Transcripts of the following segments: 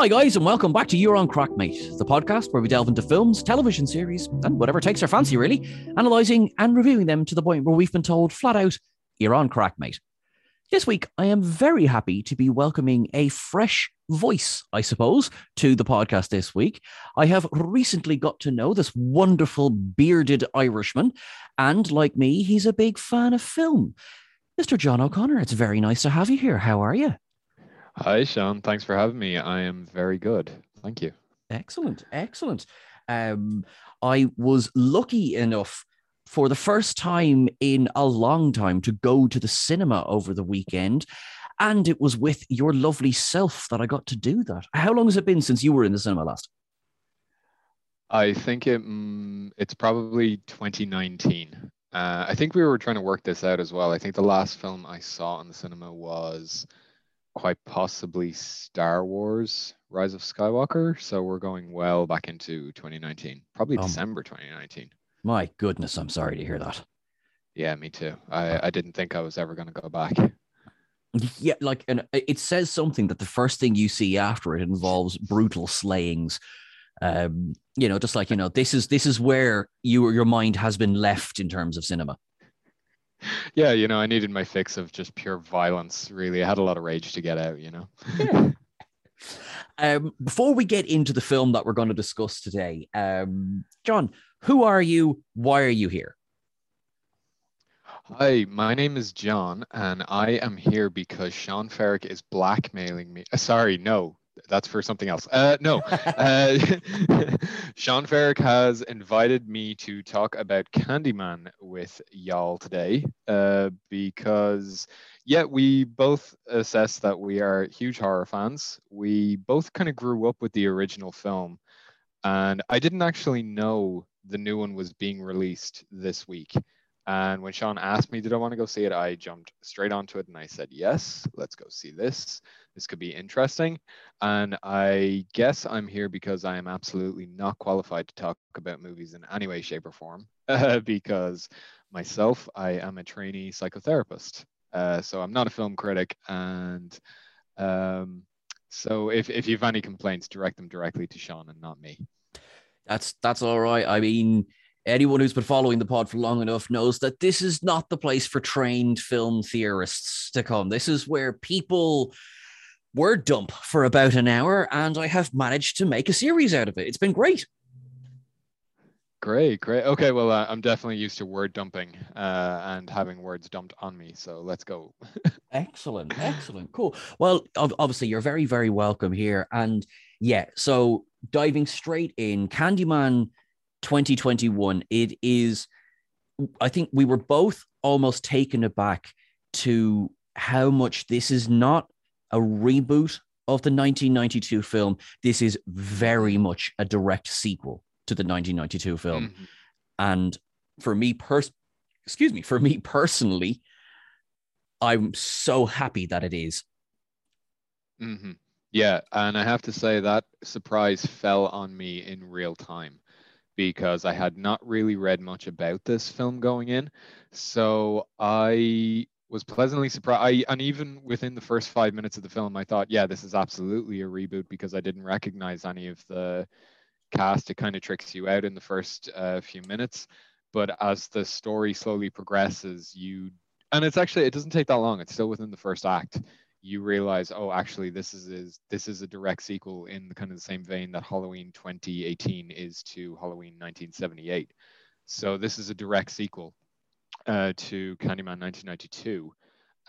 Hi, guys, and welcome back to You're on Crack Mate, the podcast where we delve into films, television series, and whatever takes our fancy, really, analysing and reviewing them to the point where we've been told flat out, You're on Crack Mate. This week, I am very happy to be welcoming a fresh voice, I suppose, to the podcast this week. I have recently got to know this wonderful bearded Irishman, and like me, he's a big fan of film. Mr. John O'Connor, it's very nice to have you here. How are you? Hi, Sean. Thanks for having me. I am very good. Thank you. Excellent, excellent. Um, I was lucky enough for the first time in a long time to go to the cinema over the weekend. And it was with your lovely self that I got to do that. How long has it been since you were in the cinema last? I think it mm, it's probably 2019. Uh, I think we were trying to work this out as well. I think the last film I saw in the cinema was quite possibly Star Wars Rise of Skywalker. So we're going well back into 2019, probably um, December 2019. My goodness, I'm sorry to hear that. Yeah, me too. I, I didn't think I was ever going to go back. Yeah, like, and it says something that the first thing you see after it involves brutal slayings. Um, you know, just like you know, this is this is where you your mind has been left in terms of cinema yeah, you know, I needed my fix of just pure violence. Really, I had a lot of rage to get out. You know. Yeah. um, before we get into the film that we're going to discuss today, um, John, who are you? Why are you here? Hi, my name is John, and I am here because Sean Ferrick is blackmailing me. Uh, sorry, no, that's for something else. Uh, no, uh, Sean Ferrick has invited me to talk about Candyman with y'all today uh, because, yeah, we both assess that we are huge horror fans. We both kind of grew up with the original film, and I didn't actually know the new one was being released this week. And when Sean asked me, did I want to go see it, I jumped straight onto it and I said, yes, let's go see this. This could be interesting. And I guess I'm here because I am absolutely not qualified to talk about movies in any way, shape, or form. because myself, I am a trainee psychotherapist. Uh, so I'm not a film critic. And um, so if, if you have any complaints, direct them directly to Sean and not me. That's that's all right. I mean, anyone who's been following the pod for long enough knows that this is not the place for trained film theorists to come. This is where people word dump for about an hour, and I have managed to make a series out of it. It's been great. Great, great. Okay, well, uh, I'm definitely used to word dumping uh, and having words dumped on me. So let's go. excellent, excellent, cool. Well, obviously, you're very, very welcome here. And yeah, so diving straight in, Candyman 2021, it is, I think we were both almost taken aback to how much this is not a reboot of the 1992 film. This is very much a direct sequel to the 1992 film. Mm-hmm. And for me, pers- excuse me, for me personally, I'm so happy that it is. Mm-hmm. Yeah, and I have to say that surprise fell on me in real time because I had not really read much about this film going in. So I was pleasantly surprised. I, and even within the first five minutes of the film, I thought, yeah, this is absolutely a reboot because I didn't recognize any of the cast. It kind of tricks you out in the first uh, few minutes. But as the story slowly progresses, you, and it's actually, it doesn't take that long. It's still within the first act you realize, oh, actually, this is, is this is a direct sequel in the kind of the same vein that Halloween 2018 is to Halloween 1978. So this is a direct sequel uh, to Candyman 1992.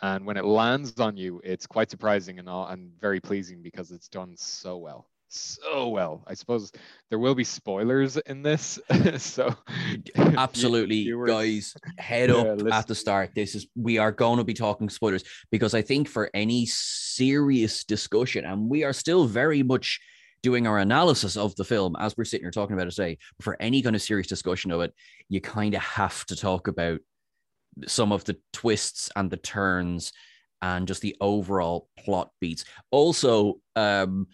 And when it lands on you, it's quite surprising and all, and very pleasing because it's done so well so well. I suppose there will be spoilers in this. so absolutely guys, head up yeah, at the start. This is we are going to be talking spoilers because I think for any serious discussion, and we are still very much doing our analysis of the film as we're sitting here talking about it today. For any kind of serious discussion of it, you kind of have to talk about some of the twists and the turns and just the overall plot beats. Also, um,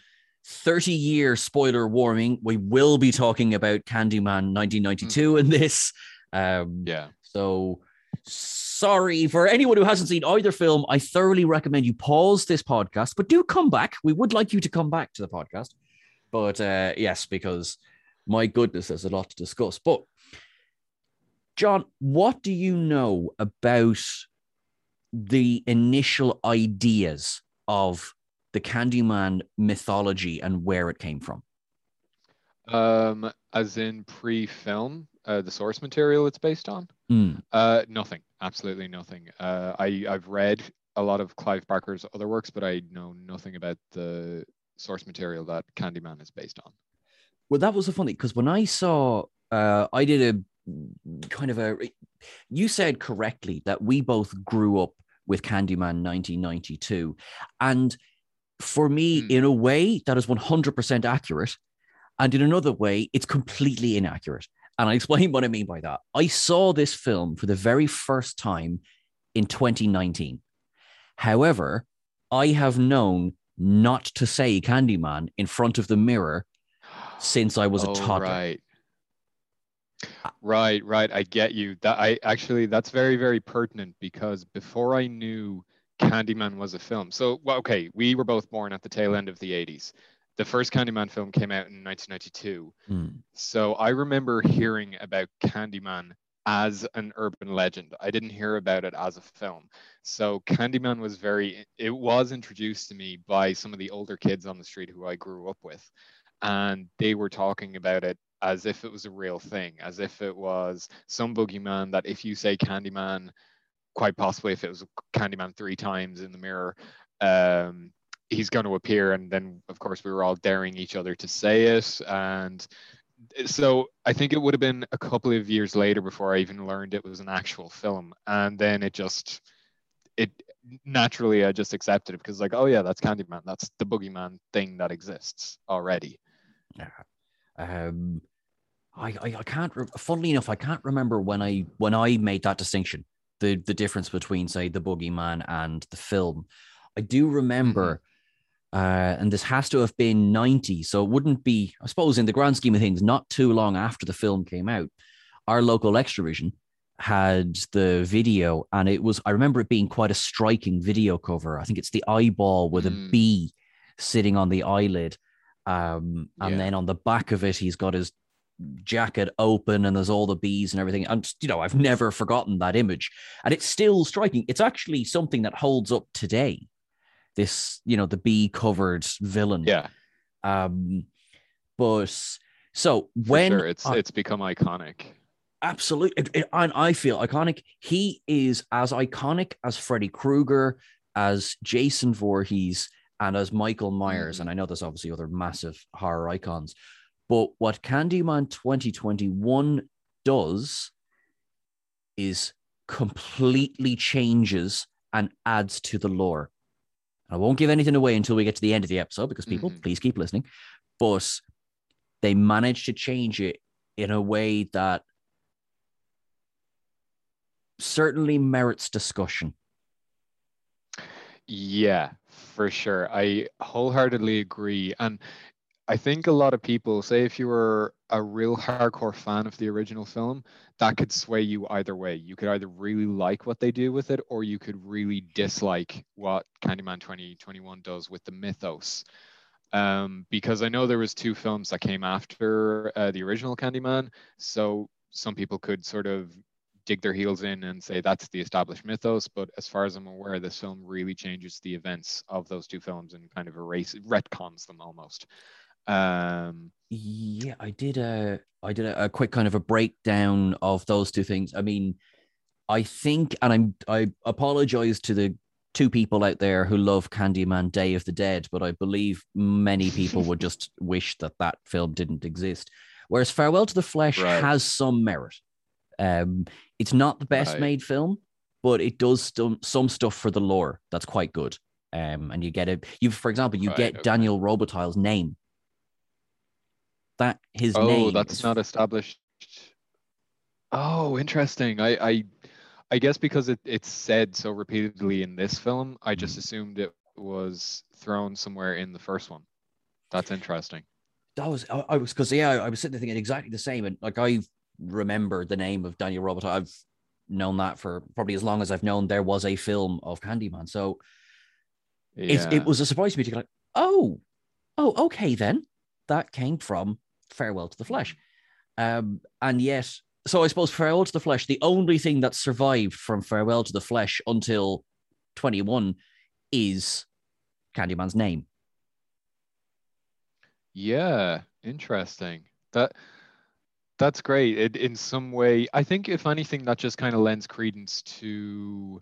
30 year spoiler warning. We will be talking about Candyman 1992 mm. in this. Um, yeah. So sorry for anyone who hasn't seen either film. I thoroughly recommend you pause this podcast, but do come back. We would like you to come back to the podcast. But uh, yes, because my goodness, there's a lot to discuss. But John, what do you know about the initial ideas of the Candyman mythology and where it came from? Um, as in pre-film, uh, the source material it's based on. Mm. Uh, nothing, absolutely nothing. Uh, I I've read a lot of Clive Barker's other works, but I know nothing about the source material that Candyman is based on. Well, that was so funny because when I saw, uh, I did a kind of a. You said correctly that we both grew up with Candyman 1992, and for me, Hmm. in a way, that is 100% accurate, and in another way, it's completely inaccurate. And I explain what I mean by that. I saw this film for the very first time in 2019. However, I have known not to say Candyman in front of the mirror since I was a Oh, toddler. Right. Right, right. I get you. That I actually that's very, very pertinent because before I knew Candyman was a film. So well, okay, we were both born at the tail end of the 80s. The first Candyman film came out in 1992. Hmm. So I remember hearing about Candyman as an urban legend. I didn't hear about it as a film. So Candyman was very it was introduced to me by some of the older kids on the street who I grew up with. And they were talking about it as if it was a real thing, as if it was some boogeyman that if you say Candyman, quite possibly if it was Candyman three times in the mirror, um, he's going to appear. And then, of course, we were all daring each other to say it. And so I think it would have been a couple of years later before I even learned it was an actual film. And then it just, it naturally, I just accepted it because, like, oh, yeah, that's Candyman. That's the boogeyman thing that exists already. Um, I, I, I can't. Re- funnily enough, I can't remember when I when I made that distinction. The the difference between say the boogeyman and the film. I do remember, uh, and this has to have been ninety, so it wouldn't be. I suppose in the grand scheme of things, not too long after the film came out, our local Xtra-vision had the video, and it was. I remember it being quite a striking video cover. I think it's the eyeball with a Mm. bee sitting on the eyelid. Um, and Yeah. then on the back of it, he's got his jacket open and there's all the bees and everything. And, you know, I've never forgotten that image. And it's still striking. It's actually something that holds up today. This, you know, the bee covered villain. Yeah, Um, but so when sure. It's I- it's become iconic. absolutely, it- it- and I feel iconic. He is as iconic as Freddy Krueger, as Jason Voorhees, and as Michael Myers. Mhm. And I know there's obviously other massive horror icons, but what Candyman 2021 does is completely changes and adds to the lore. I won't give anything away until we get to the end of the episode because people, Mhm. please keep listening. But they managed to change it in a way that certainly merits discussion. Yeah, for sure. I wholeheartedly agree. And I think a lot of people say if you were a real hardcore fan of the original film, that could sway you either way. You could either really like what they do with it, or you could really dislike what Candyman 2021 does with the mythos. Um, because I know there was two films that came after uh, the original Candyman, so some people could sort of dig their heels in and say that's the established mythos. But as far as I'm aware, this film really changes the events of those two films and kind of erases, retcons them almost. Um, Yeah, I did a I did a, a quick kind of a breakdown of those two things. I mean, I think, and I'm I apologize to the two people out there who love Candyman Day of the Dead, but I believe many people would just wish that that film didn't exist. Whereas Farewell to the Flesh Right. has some merit. Um, it's not the best Right. made film, but it does some some stuff for the lore that's quite good. Um, and you get it. You, for example, you Right, get okay. Daniel Robitaille's name. That his oh, name. that's is- not established. Oh, interesting. I, I, I guess because it, it's said so repeatedly in this film, I just Mm. assumed it was thrown somewhere in the first one. That's interesting. that was I, I was because yeah, I was sitting there thinking exactly the same, and like I remember the name of Daniel Robitaille. I've known that for probably as long as I've known there was a film of Candyman. So Yeah. it, it was a surprise to me to go like, oh, oh, okay, then that came from Farewell to the Flesh. Um, and yet, so I suppose Farewell to the Flesh, the only thing that survived from Farewell to the Flesh until 21 is Candyman's name. Yeah, interesting. That that's great. It in some way, I think if anything, that just kind of lends credence to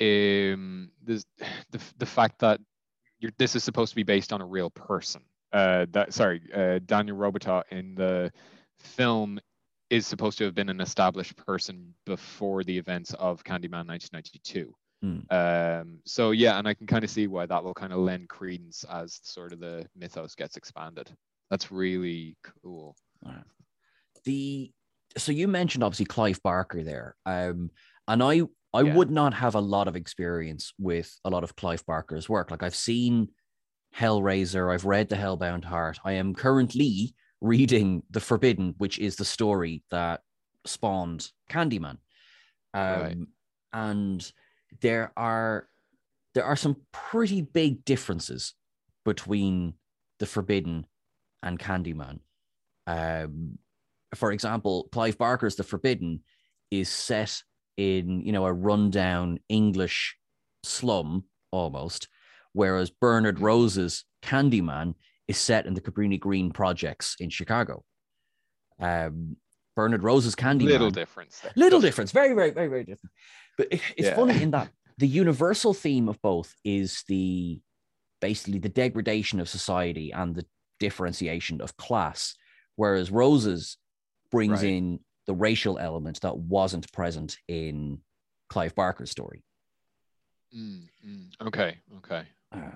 um this the the fact that you're, this is supposed to be based on a real person. Uh, that sorry, uh, Daniel Robitaille in the film is supposed to have been an established person before the events of Candyman 1992. Hmm. Um, so yeah, and I can kind of see why that will kind of lend credence as sort of the mythos gets expanded. That's really cool. The so you mentioned obviously Clive Barker there. Um, and I I Yeah. would not have a lot of experience with a lot of Clive Barker's work. Like I've seen Hellraiser, I've read The Hellbound Heart. I am currently reading The Forbidden, which is the story that spawned Candyman. Um, Right. and there are there are some pretty big differences between The Forbidden and Candyman. Um, for example, Clive Barker's The Forbidden is set in, you know, a rundown English slum almost, whereas Bernard Rose's Candyman is set in the Cabrini Green projects in Chicago. Um, Bernard Rose's Candyman Little difference. There. little difference very very very very different but it- it's Yeah. funny in that the universal theme of both is the basically the degradation of society and the differentiation of class whereas Rose's brings Right. in the racial element that wasn't present in clive barker's story Mm, mm. Okay. Okay. Uh,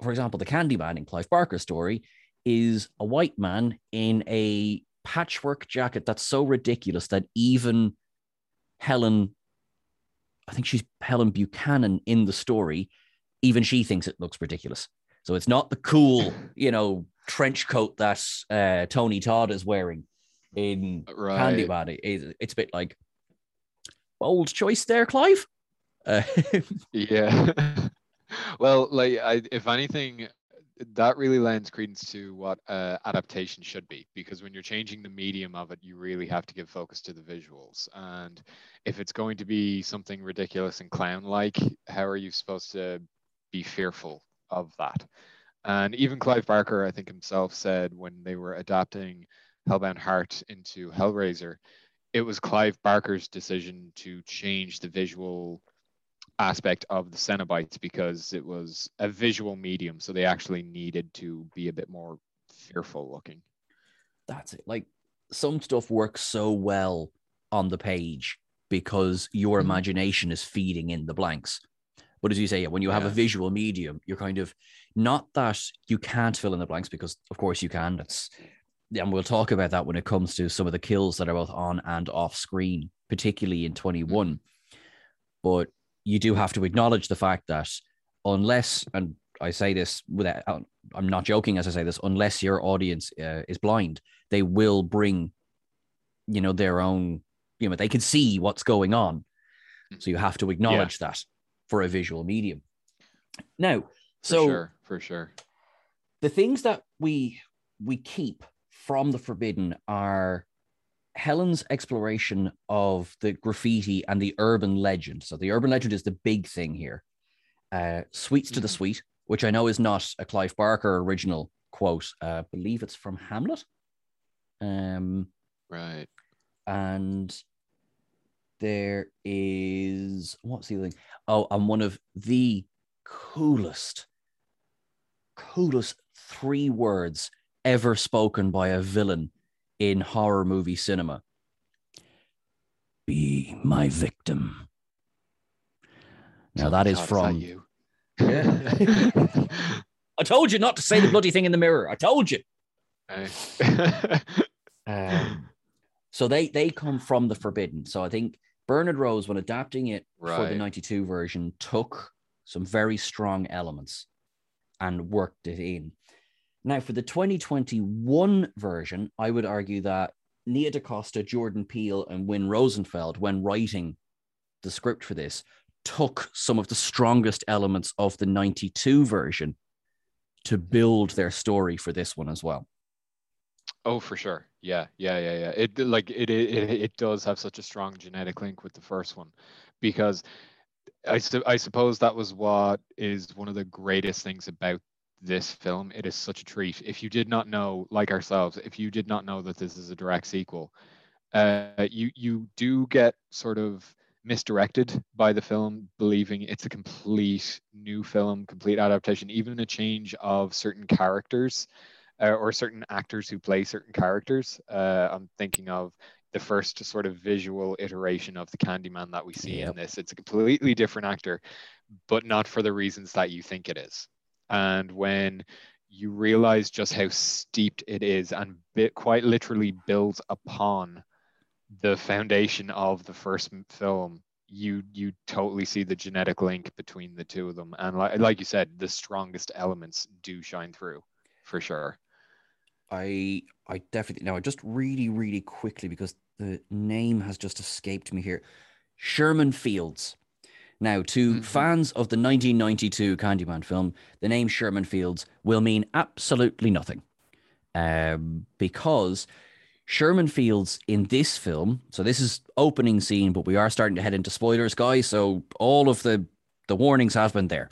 for example, the Candyman in Clive Barker's story is a white man in a patchwork jacket that's so ridiculous that even Helen, I think she's Helen Buchanan in the story, even she thinks it looks ridiculous. So it's not the cool, you know, trench coat that uh, Tony Todd is wearing in Right. Candyman. It- it- it's a bit like bold choice there, Clive. Uh, Yeah. well, like I, if anything, that really lends credence to what uh, adaptation should be because when you're changing the medium of it, you really have to give focus to the visuals. And if it's going to be something ridiculous and clown-like, how are you supposed to be fearful of that? And even Clive Barker, I think himself said when they were adapting Hellbound Heart into Hellraiser, it was Clive Barker's decision to change the visual aspect of the Cenobites because it was a visual medium, so they actually needed to be a bit more fearful looking. that's it. Like some stuff works so well on the page because your Mhm. imagination is feeding in the blanks. But as you say, when you have a visual medium, you're kind of not that you can't fill in the blanks because, of course, you can. That's and we'll talk about that when it comes to some of the kills that are both on and off screen, particularly in 21. Mm. But you do have to acknowledge the fact that unless, and I say this without, um, I'm not joking as I say this, unless your audience uh, is blind, they will bring, you know, their own, you know, they can see what's going on. Mm. So you have to acknowledge that for a visual medium. Now, For so sure, for sure. the things that we we keep from the forbidden are Helen's exploration of the graffiti and the urban legend. So the urban legend is the big thing here. Uh, Sweets to the Mhm. Sweet, which I know is not a Clive Barker original quote. Uh, I believe it's from Hamlet. Um, Right. and there is what's the other thing? Oh, and one of the coolest, coolest three words ever spoken by a villain in horror movie cinema. Be my victim. Now that is from. you. I told you not to say the bloody thing in the mirror. I told you. Um, so they they come from the forbidden. So I think Bernard Rose, when adapting it for the 92 version, took some very strong elements and worked it in. Now, for the 2021 version, I would argue that Nia DaCosta, Jordan Peele, and Win Rosenfeld, when writing the script for this took some of the strongest elements of the 92 version to build their story for this one as well. Oh, for sure. Yeah, yeah, yeah, yeah. It like it it it does have such a strong genetic link with the first one, because I su- I suppose that was what is one of the greatest things about this film. It is such a treat. If you did not know, like ourselves, if you did not know that this is a direct sequel, uh, you you do get sort of misdirected by the film, believing it's a complete new film, complete adaptation, even a change of certain characters uh, or certain actors who play certain characters. Uh, I'm thinking of the first sort of visual iteration of the Candyman that we see yep. in this. It's a completely different actor, but not for the reasons that you think it is. And when you realize just how steeped it is and bit quite literally builds upon the foundation of the first film you you totally see the genetic link between the two of them and like, like you said the strongest elements do shine through for sure I I definitely now just really really quickly because the name has just escaped me here. Sherman Fields. Now, to mm-hmm. fans of the 1992 Candyman film, the name Sherman Fields will mean absolutely nothing, um, because Sherman Fields in this film. So this is opening scene, but we are starting to head into spoilers, guys. So all of the the warnings have been there.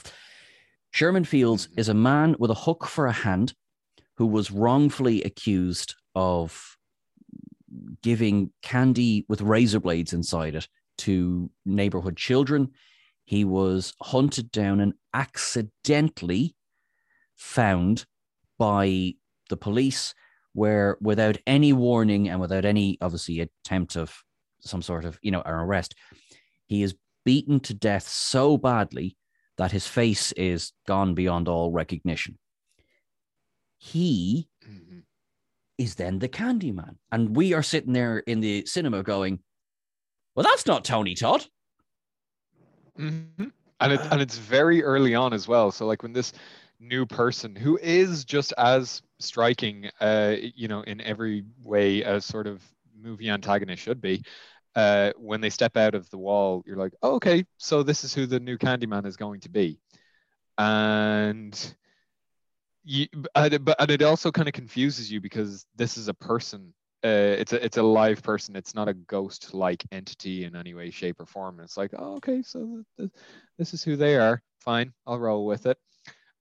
Sherman Fields mm-hmm. is a man with a hook for a hand who was wrongfully accused of giving candy with razor blades inside it to neighborhood children. He was hunted down and accidentally found by the police, where without any warning and without any, obviously, attempt of some sort of, you know, an arrest, he is beaten to death so badly that his face is gone beyond all recognition he mm-hmm. is then the Candyman. And we are sitting there in the cinema going, well, that's not Tony Todd. Mm-hmm. And, it, and it's very early on as well. So, like, when this new person who is just as striking, uh, you know, in every way as sort of movie antagonist should be, uh, when they step out of the wall, you're like, oh, okay, so this is who the new Candyman is going to be. And you, but and it also kind of confuses you because this is a person. Uh, it's a it's a live person. It's not a ghost-like entity in any way, shape, or form. And it's like, oh, okay, so th- this is who they are. Fine, I'll roll with it.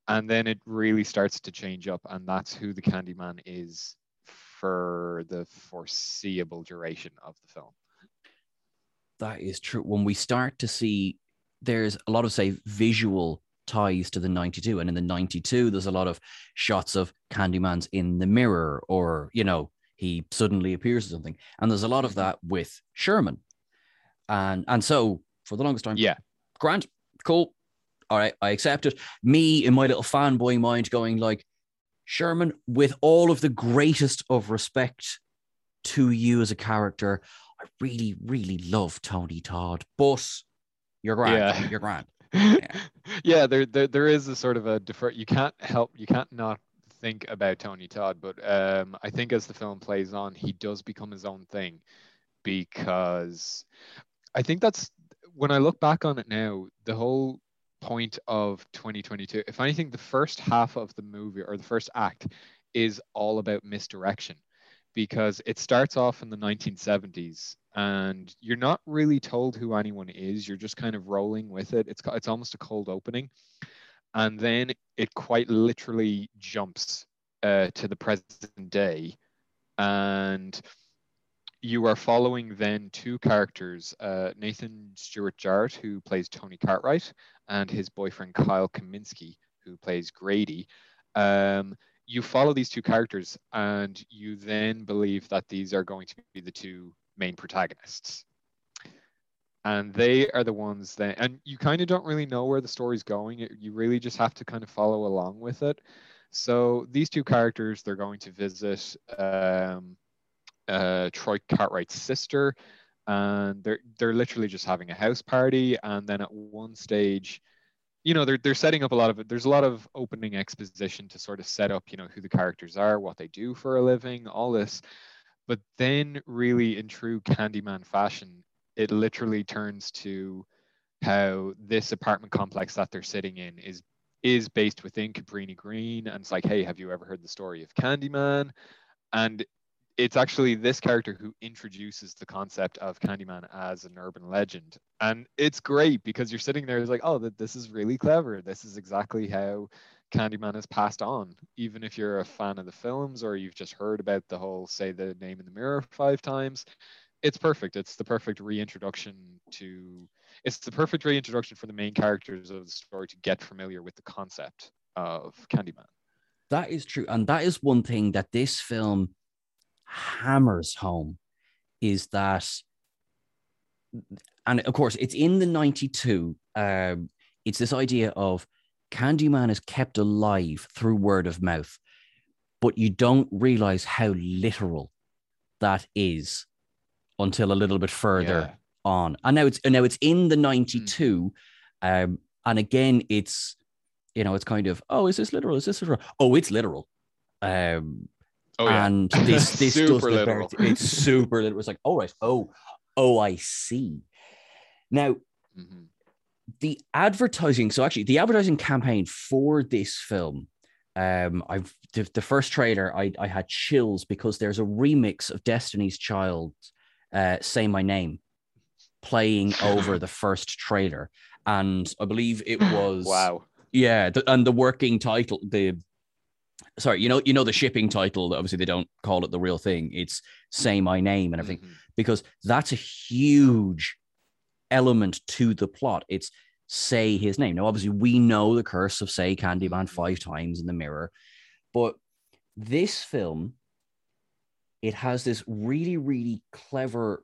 And then it really starts to change up, and that's who the Candyman is for the foreseeable duration of the film. That is true. When we start to see, there's a lot of say visual ties to the 92 and in the 92 there's a lot of shots of candyman's in the mirror or you know he suddenly appears or something and there's a lot of mm-hmm. that with sherman and and so for the longest time yeah grant cool all right i accept it me in my little fanboy mind going like sherman with all of the greatest of respect to you as a character i really really love tony todd but you're grand yeah. you're grand yeah. yeah, there, there there is a sort of a defer. You can't help. You can't not think about Tony Todd, but um, I think as the film plays on, he does become his own thing because I think that's when I look back on it now, the whole point of 2022, if anything, the first half of the movie or the first act is all about misdirection because it starts off in the 1970s and you're not really told who anyone is. You're just kind of rolling with it. It's it's almost a cold opening and then it quite literally jumps uh, to the present day. And you are following then two characters uh, nathan stewart jarrett who plays tony cartwright and his boyfriend kyle kaminsky who plays grady. Um, you follow these two characters and you then believe that these are going to be the two main protagonists and they are the ones that and you kind of don't really know where the story's going you really just have to kind of follow along with it. So these two characters they're going to visit um, uh, troy cartwright's sister and they're they're literally just having a house party and then at one stage you know they're they're setting up a lot of there's a lot of opening exposition to sort of set up you know who the characters are what they do for a living all this. But then really in true candyman fashion it literally turns to how this apartment complex that they're sitting in is is based within Cabrini Green, and it's like, hey, have you ever heard the story of Candyman? And it's actually this character who introduces the concept of Candyman as an urban legend. And it's great because you're sitting there, it's like, oh, this is really clever. This is exactly how Candyman is passed on. Even if you're a fan of the films or you've just heard about the whole say the name in the mirror five times, it's perfect. It's the perfect reintroduction to it's the perfect reintroduction for the main characters of the story to get familiar with the concept of Candyman. That is true. And that is one thing that this film hammers home is that and of course it's in the 92 um, it's this idea of candyman is kept alive through word of mouth but you don't realize how literal that is until a little bit further yeah. on and now it's now it's in the 92 mm. um, and again it's you know it's kind of oh is this literal is this literal oh it's literal um Oh, yeah. And this this does the literal. It's super literal. It's like, oh right, oh, oh, I see. Now, mm-hmm. the advertising. So actually, the advertising campaign for this film, um, I've the, the first trailer, I I had chills because there's a remix of Destiny's Child, uh, "Say My Name," playing over the first trailer, and I believe it was wow. Yeah, the, and the working title, the sorry, you know, you know the shipping title. Obviously, they don't call it the real thing. It's "Say My Name" and everything mm-hmm. because that's a huge element to the plot. It's say his name. Now, obviously, we know the curse of say Candyman mm-hmm. five times in the mirror, but this film, it has this really, really clever.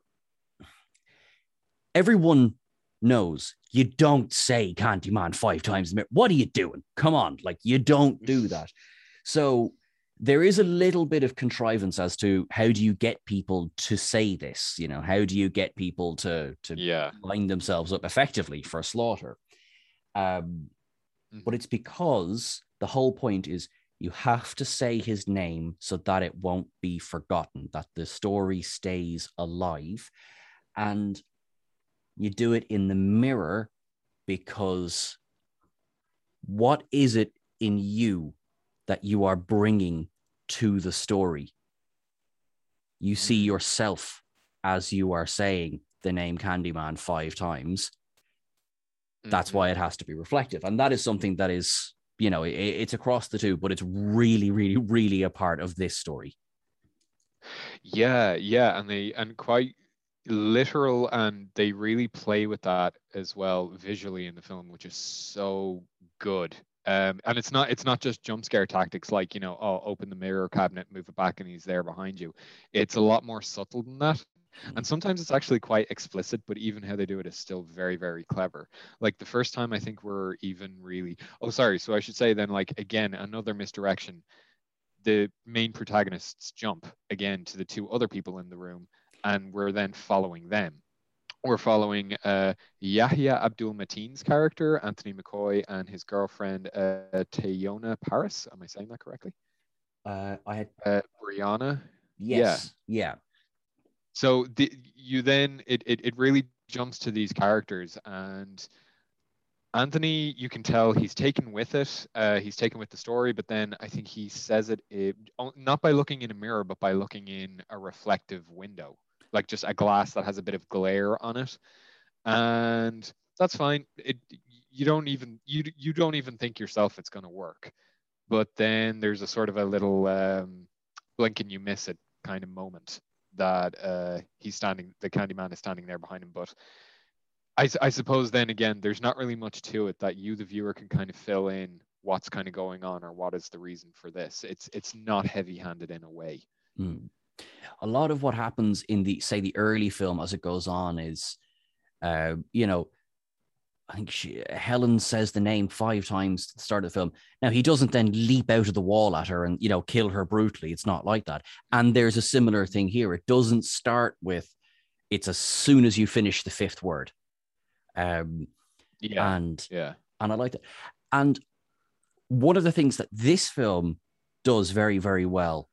Everyone knows you don't say Candyman five times. a minute. What are you doing? Come on, like you don't do that. So there is a little bit of contrivance as to how do you get people to say this you know how do you get people to to yeah. line themselves up effectively for slaughter um mm. but it's because the whole point is you have to say his name so that it won't be forgotten that the story stays alive and you do it in the mirror because what is it in you that you are bringing to the story. You see mm. yourself as you are saying the name Candyman five times. That's mm-hmm. why it has to be reflective. And that is something that is, you know, it, it's across the two, but it's really, really, really a part of this story. Yeah, yeah. And they, and quite literal, and they really play with that as well visually in the film, which is so good. Um, and it's not it's not just jump scare tactics like you know oh open the mirror cabinet move it back and he's there behind you it's a lot more subtle than that and mm-hmm. sometimes it's actually quite explicit but even how they do it is still very very clever like the first time i think we're even really oh sorry so i should say then like again another misdirection the main protagonists jump again to the two other people in the room and we're then following them we're following uh, Yahya Abdul Mateen's character, Anthony McCoy, and his girlfriend, uh, Teyonah Parris. Am I saying that correctly? Uh, I had uh, Brianna. Yes. Yeah. yeah. So the, you then it, it it really jumps to these characters and Anthony, you can tell he's taken with it. Uh, he's taken with the story, but then I think he says it, it not by looking in a mirror, but by looking in a reflective window like just a glass that has a bit of glare on it, and that's fine. It you don't even you you don't even think yourself it's going to work, but then there's a sort of a little um, blink and you miss it kind of moment that uh, he's standing, the Candyman is standing there behind him, but. I, I suppose then again, there's not really much to it that you, the viewer, can kind of fill in what's kind of going on or what is the reason for this. It's it's not heavy-handed in a way. Mm a lot of what happens in the say the early film as it goes on is uh you know I think she, Helen says the name five times at the start of the film. Now he doesn't then leap out of the wall at her and you know kill her brutally. It's not like that. And there's a similar thing here. It doesn't start with it's as soon as you finish the fifth word. Um, yeah, and yeah, and I like that. And one of the things that this film does very very well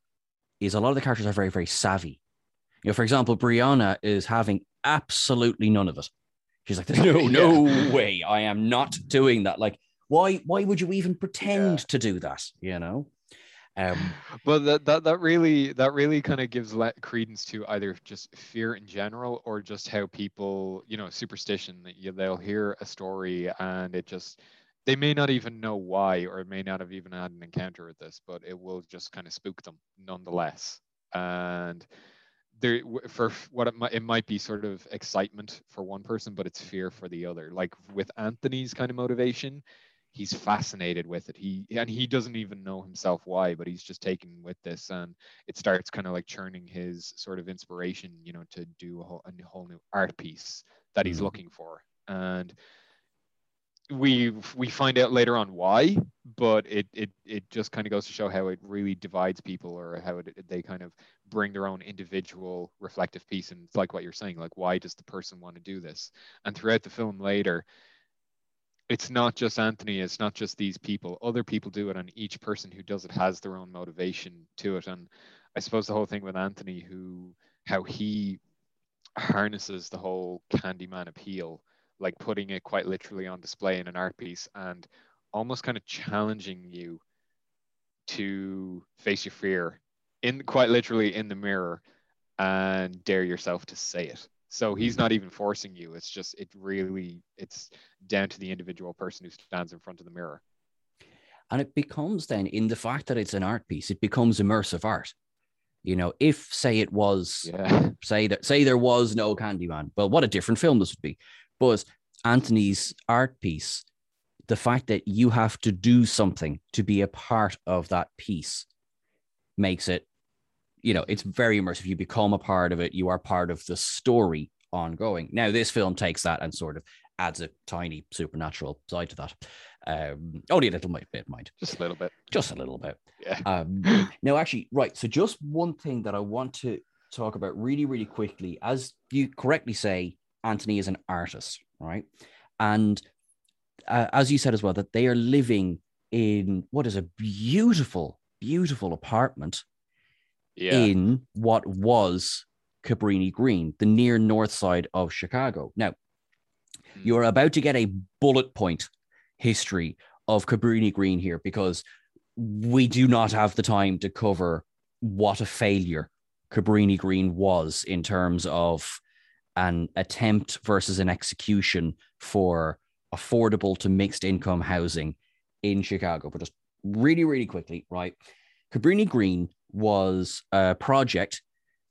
is a lot of the characters are very, very savvy. You know, for example, Brianna is having absolutely none of it. She's like, no, no way. I am not doing that. Like, why, why would you even pretend yeah. to do that? You know? Um, but that, that that really that really kind of gives le- credence to either just fear in general or just how people you know superstition that you, they'll hear a story and it just they may not even know why or may not have even had an encounter with this but it will just kind of spook them nonetheless and there for what it might, it might be sort of excitement for one person but it's fear for the other. Like with anthony's kind of motivation he's fascinated with it. He and he doesn't even know himself why but he's just taken with this and it starts kind of like churning his sort of inspiration you know to do a whole, a whole new art piece that he's mm-hmm. looking for. And we we find out later on why but it it it just kind of goes to show how it really divides people or how it, they kind of bring their own individual reflective piece and it's like what you're saying like why does the person want to do this and throughout the film later it's not just Anthony, it's not just these people. Other people do it, and each person who does it has their own motivation to it. And I suppose the whole thing with Anthony, who how he harnesses the whole Candyman appeal, like putting it quite literally on display in an art piece and almost kind of challenging you to face your fear in quite literally in the mirror and dare yourself to say it so he's not even forcing you. It's just it really it's down to the individual person who stands in front of the mirror. And it becomes then in the fact that it's an art piece, it becomes immersive art. You know, if say it was yeah. say that say there was no Candyman, well, what a different film this would be. But Anthony's art piece, the fact that you have to do something to be a part of that piece makes it you know, it's very immersive. You become a part of it. You are part of the story ongoing. Now, this film takes that and sort of adds a tiny supernatural side to that. Um, only a little bit, mind. Just a little bit. Just a little bit. Yeah. Um, now, actually, right. So, just one thing that I want to talk about really, really quickly. As you correctly say, Anthony is an artist, right? And uh, as you said as well, that they are living in what is a beautiful, beautiful apartment yeah. in what was Cabrini Green, the near north side of Chicago. Now, hmm. you're about to get a bullet point history of Cabrini Green here because we do not have the time to cover what a failure Cabrini Green was in terms of an attempt versus an execution for affordable to mixed income housing in Chicago. But just really, really quickly, right? Cabrini Green was a project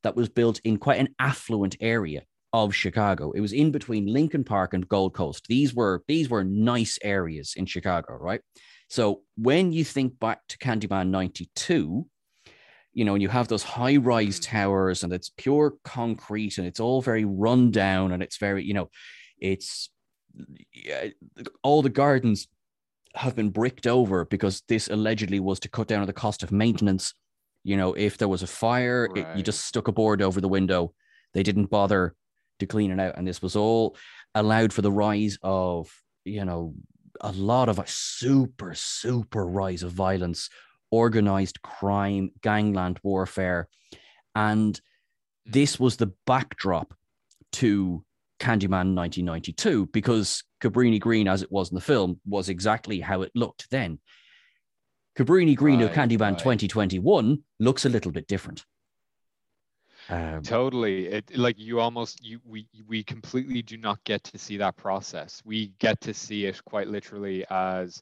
that was built in quite an affluent area of Chicago. It was in between Lincoln Park and Gold Coast. These were these were nice areas in Chicago, right? So when you think back to Candyman 92, you know, and you have those high-rise mm. towers and it's pure concrete and it's all very run down and it's very, you know, it's yeah, all the gardens have been bricked over because this allegedly was to cut down on the cost of maintenance you know, if there was a fire, right. it, you just stuck a board over the window. They didn't bother to clean it out. And this was all allowed for the rise of, you know, a lot of a super, super rise of violence, organized crime, gangland warfare. And this was the backdrop to Candyman 1992 because Cabrini Green, as it was in the film, was exactly how it looked then. Cabrini Green right, of Candyman right. 2021 looks a little bit different. Um, totally it like you almost you we we completely do not get to see that process we get to see it quite literally as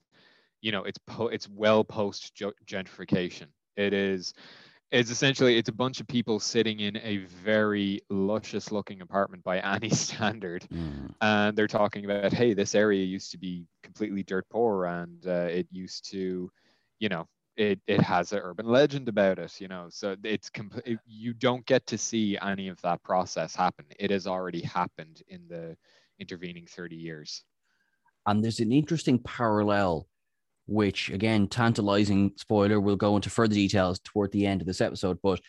you know it's po- it's well post gentrification. It is it's essentially it's a bunch of people sitting in a very luscious looking apartment by any standard. Mm. and they're talking about hey this area used to be completely dirt poor and uh, it used to you know it, it has an urban legend about it you know. So it's complete you don't get to see any of that process happen. It has already happened in the intervening 30 years. And there's an interesting parallel which again tantalizing spoiler we'll go into further details toward the end of this episode but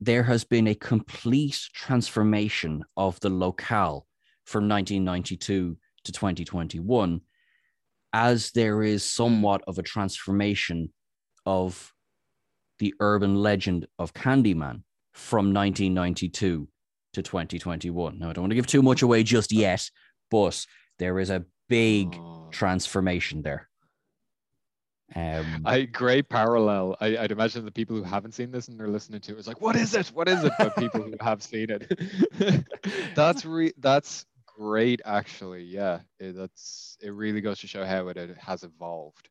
there has been a complete transformation of the locale from 1992 to 2021 as there is somewhat of a transformation of the urban legend of Candyman from 1992 to to 2021. Now, I don't want to give too much away just yet, but there is a big Oh. transformation there. Um, I great parallel. I, I'd imagine the people who haven't seen this and they're listening to it is like, what is it? What is it? But people who have seen it, that's re- that's great actually. Yeah, it, that's it. Really goes to show how it, it has evolved.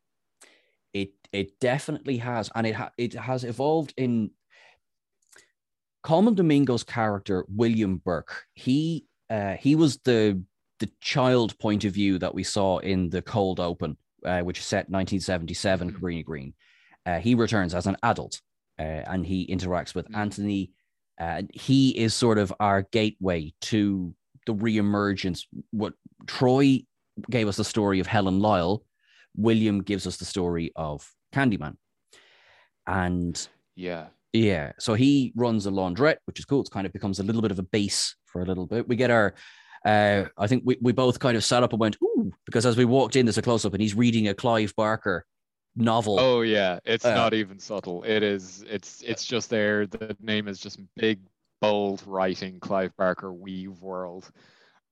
it it definitely has, and it ha- it has evolved in. Colman Domingo's character William Burke. He uh, he was the the child point of view that we saw in the cold open, uh, which is set 1977 Mhm. Cabrini Green. Uh, he returns as an adult, uh, and he interacts with Mhm. Anthony. Uh, he is sort of our gateway to the reemergence. What Troy gave us the story of Helen Lyle, William gives us the story of Candyman. And Yeah. yeah, so he runs a laundrette, which is cool. It kind of becomes a little bit of a base for a little bit. We get our, uh, I think we, we both kind of sat up and went, ooh, because as we walked in, there's a close up and he's reading a Clive Barker novel. Oh yeah, it's Uh, not even subtle. It is. It's it's just there. The name is just big, bold writing. Clive Barker Weaveworld.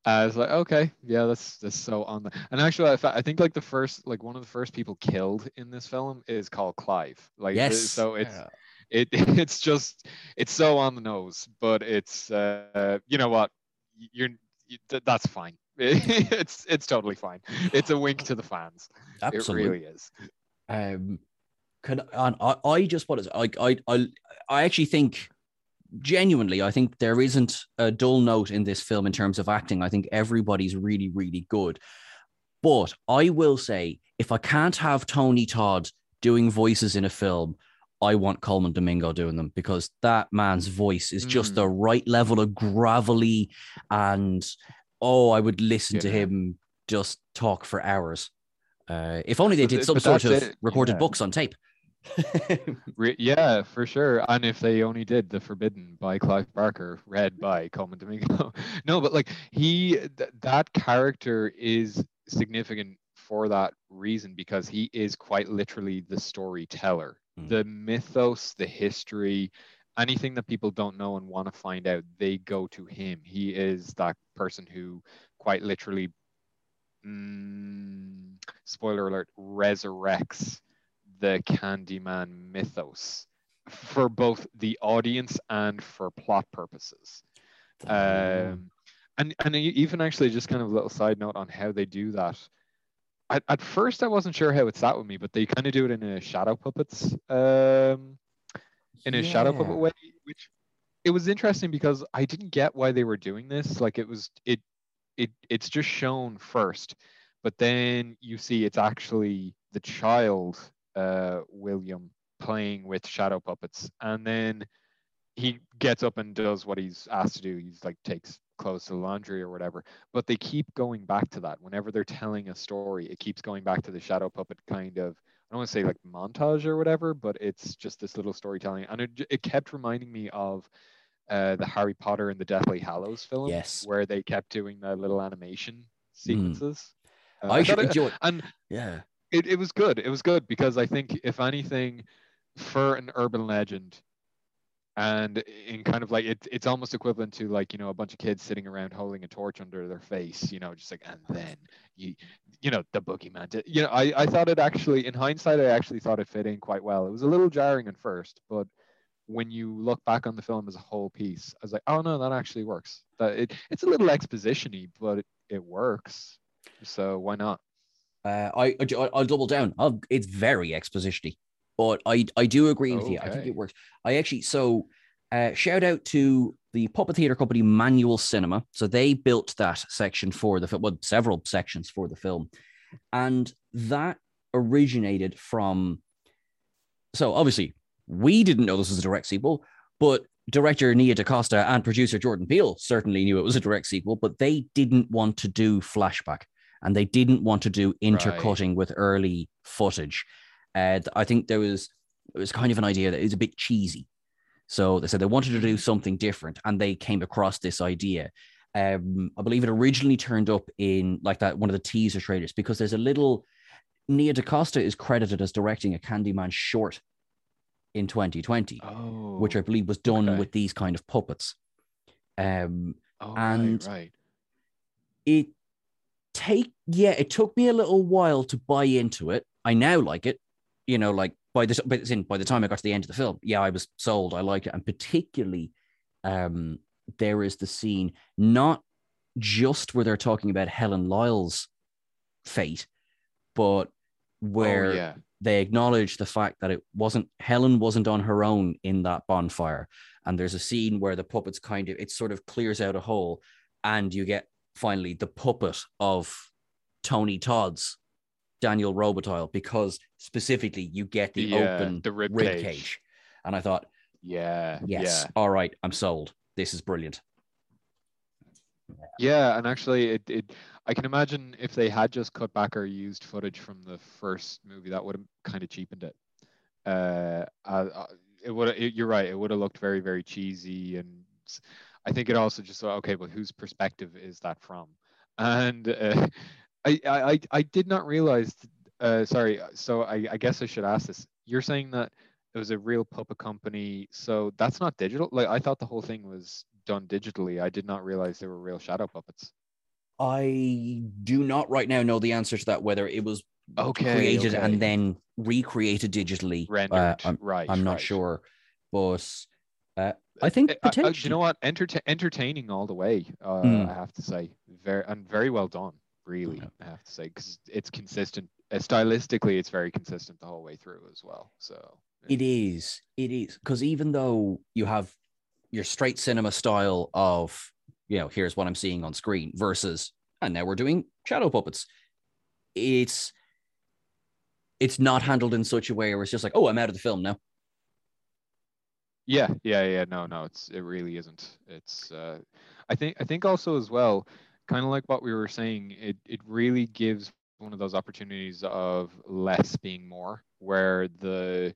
I was like, okay, yeah, that's that's so on the. And actually, I, I think like the first, like one of the first people killed in this film is called Clive. Like, yes. so it's Yeah. it it's just it's so on the nose, but it's uh you know what, you're you, th- that's fine. it's it's totally fine. It's a wink to the fans. absolutely. It really is. um can I, I just want to I, I I I actually think genuinely I think there isn't a dull note in this film in terms of acting. I think everybody's really really good. But I will say if I can't have Tony Todd doing voices in a film, I want Colman Domingo doing them because that man's voice is just Mm. the right level of gravelly and oh, I would listen to him just talk for hours. Uh, if only they did some sort of it, recorded yeah. books on tape. Yeah, for sure. And if they only did The Forbidden by Clive Barker, read by Colman Domingo. no, but like he, th- that character is significant for that reason because he is quite literally the storyteller. Mm. The mythos, the history, anything that people don't know and want to find out, they go to him. He is that person who quite literally, mm, spoiler alert, resurrects the Candyman mythos for both the audience and for plot purposes. Um, and and even actually, just kind of a little side note on how they do that. At, at first, I wasn't sure how it sat with me, but they kind of do it in a shadow puppets, um, in a shadow Yeah. puppet way, which it was interesting because I didn't get why they were doing this. Like it was it it it's just shown first, but then you see it's actually the child uh, William playing with shadow puppets, and then he gets up and does what he's asked to do. He's like takes clothes to laundry or whatever. But they keep going back to that whenever they're telling a story. It keeps going back to the shadow puppet kind of. I don't want to say like montage or whatever, but it's just this little storytelling, and it it kept reminding me of uh, the Harry Potter and the Deathly Hallows film, Yes. where they kept doing the little animation sequences. Uh, I thought should it- enjoy. and Yeah. it, it was good. It was good because I think if anything, for an urban legend, and in kind of like it, it's almost equivalent to like you know a bunch of kids sitting around holding a torch under their face, you know, just like and then you, you know, the boogeyman. Did, you know, I I thought it actually in hindsight I actually thought it fit in quite well. It was a little jarring at first, but when you look back on the film as a whole piece, I was like, oh no, that actually works. That it, it's a little expositiony, but it, it works. So why not? Uh, I, I I'll double down. I'll, it's very expositiony, but I I do agree with you. I think it works. I actually so uh, shout out to the puppet theater company Manual Cinema. So they built that section for the film, well, several sections for the film, and that originated from. So obviously, we didn't know this was a direct sequel, but director Nia DaCosta and producer Jordan Peele certainly knew it was a direct sequel, but they didn't want to do flashback and they didn't want to do intercutting with early footage. Uh, I think there was it was kind of an idea that is a bit cheesy. So they said they wanted to do something different, and they came across this idea. Um, I believe it originally turned up in like that one of the teaser trailers because there's a little Nia DaCosta is credited as directing a Candyman short in 2020 Oh, which I believe was done okay. with these kind of puppets. Um, Oh, And- right, right. it take yeah, it took me a little while to buy into it. I now like it. You know, like by the but in by the time I got to the end of the film, yeah, I was sold. I liked it, and particularly, um, there is the scene not just where they're talking about Helen Lyle's fate, but where oh, yeah. they acknowledge the fact that it wasn't Helen wasn't on her own in that bonfire. And there's a scene where the puppets kind of it sort of clears out a hole, and you get finally the puppet of Tony Todd's Daniel Robitaille because specifically you get the Yeah, open the rib rib cage. cage. And I thought, Yeah. yes, Yeah. all right, I'm sold. This is brilliant. Yeah, and actually, it, it I can imagine if they had just cut back or used footage from the first movie, that would have kind of cheapened it. Uh, uh, uh, it would. It, you're right. It would have looked very, very cheesy, and I think it also just thought, okay, but whose perspective is that from? And uh, I, I, I- did not realize. Uh, sorry. So I, I guess I should ask this. You're saying that it was a real puppet company, so that's not digital. Like I thought the whole thing was done digitally. I did not realize they were real shadow puppets. I do not right now know the answer to that, whether it was Okay, created okay. and then recreated digitally. rendered. Uh, I'm, right. I'm not right. sure, but uh, I think Uh, uh, potentially. you know what? Enterta- entertaining all the way. Uh, Mm. I have to say, very and very well done. Really, Yeah. I have to say, because it's consistent. Uh, stylistically, it's very consistent the whole way through as well. So It is. It is because even though you have your straight cinema style of, you know, here's what I'm seeing on screen versus, and now we're doing shadow puppets. It's it's not handled in such a way where it's just like, oh, I'm out of the film now. Yeah, yeah, yeah. No, no, it's it really isn't. It's uh, I think I think also as well, kind of like what we were saying, it it really gives one of those opportunities of less being more, where the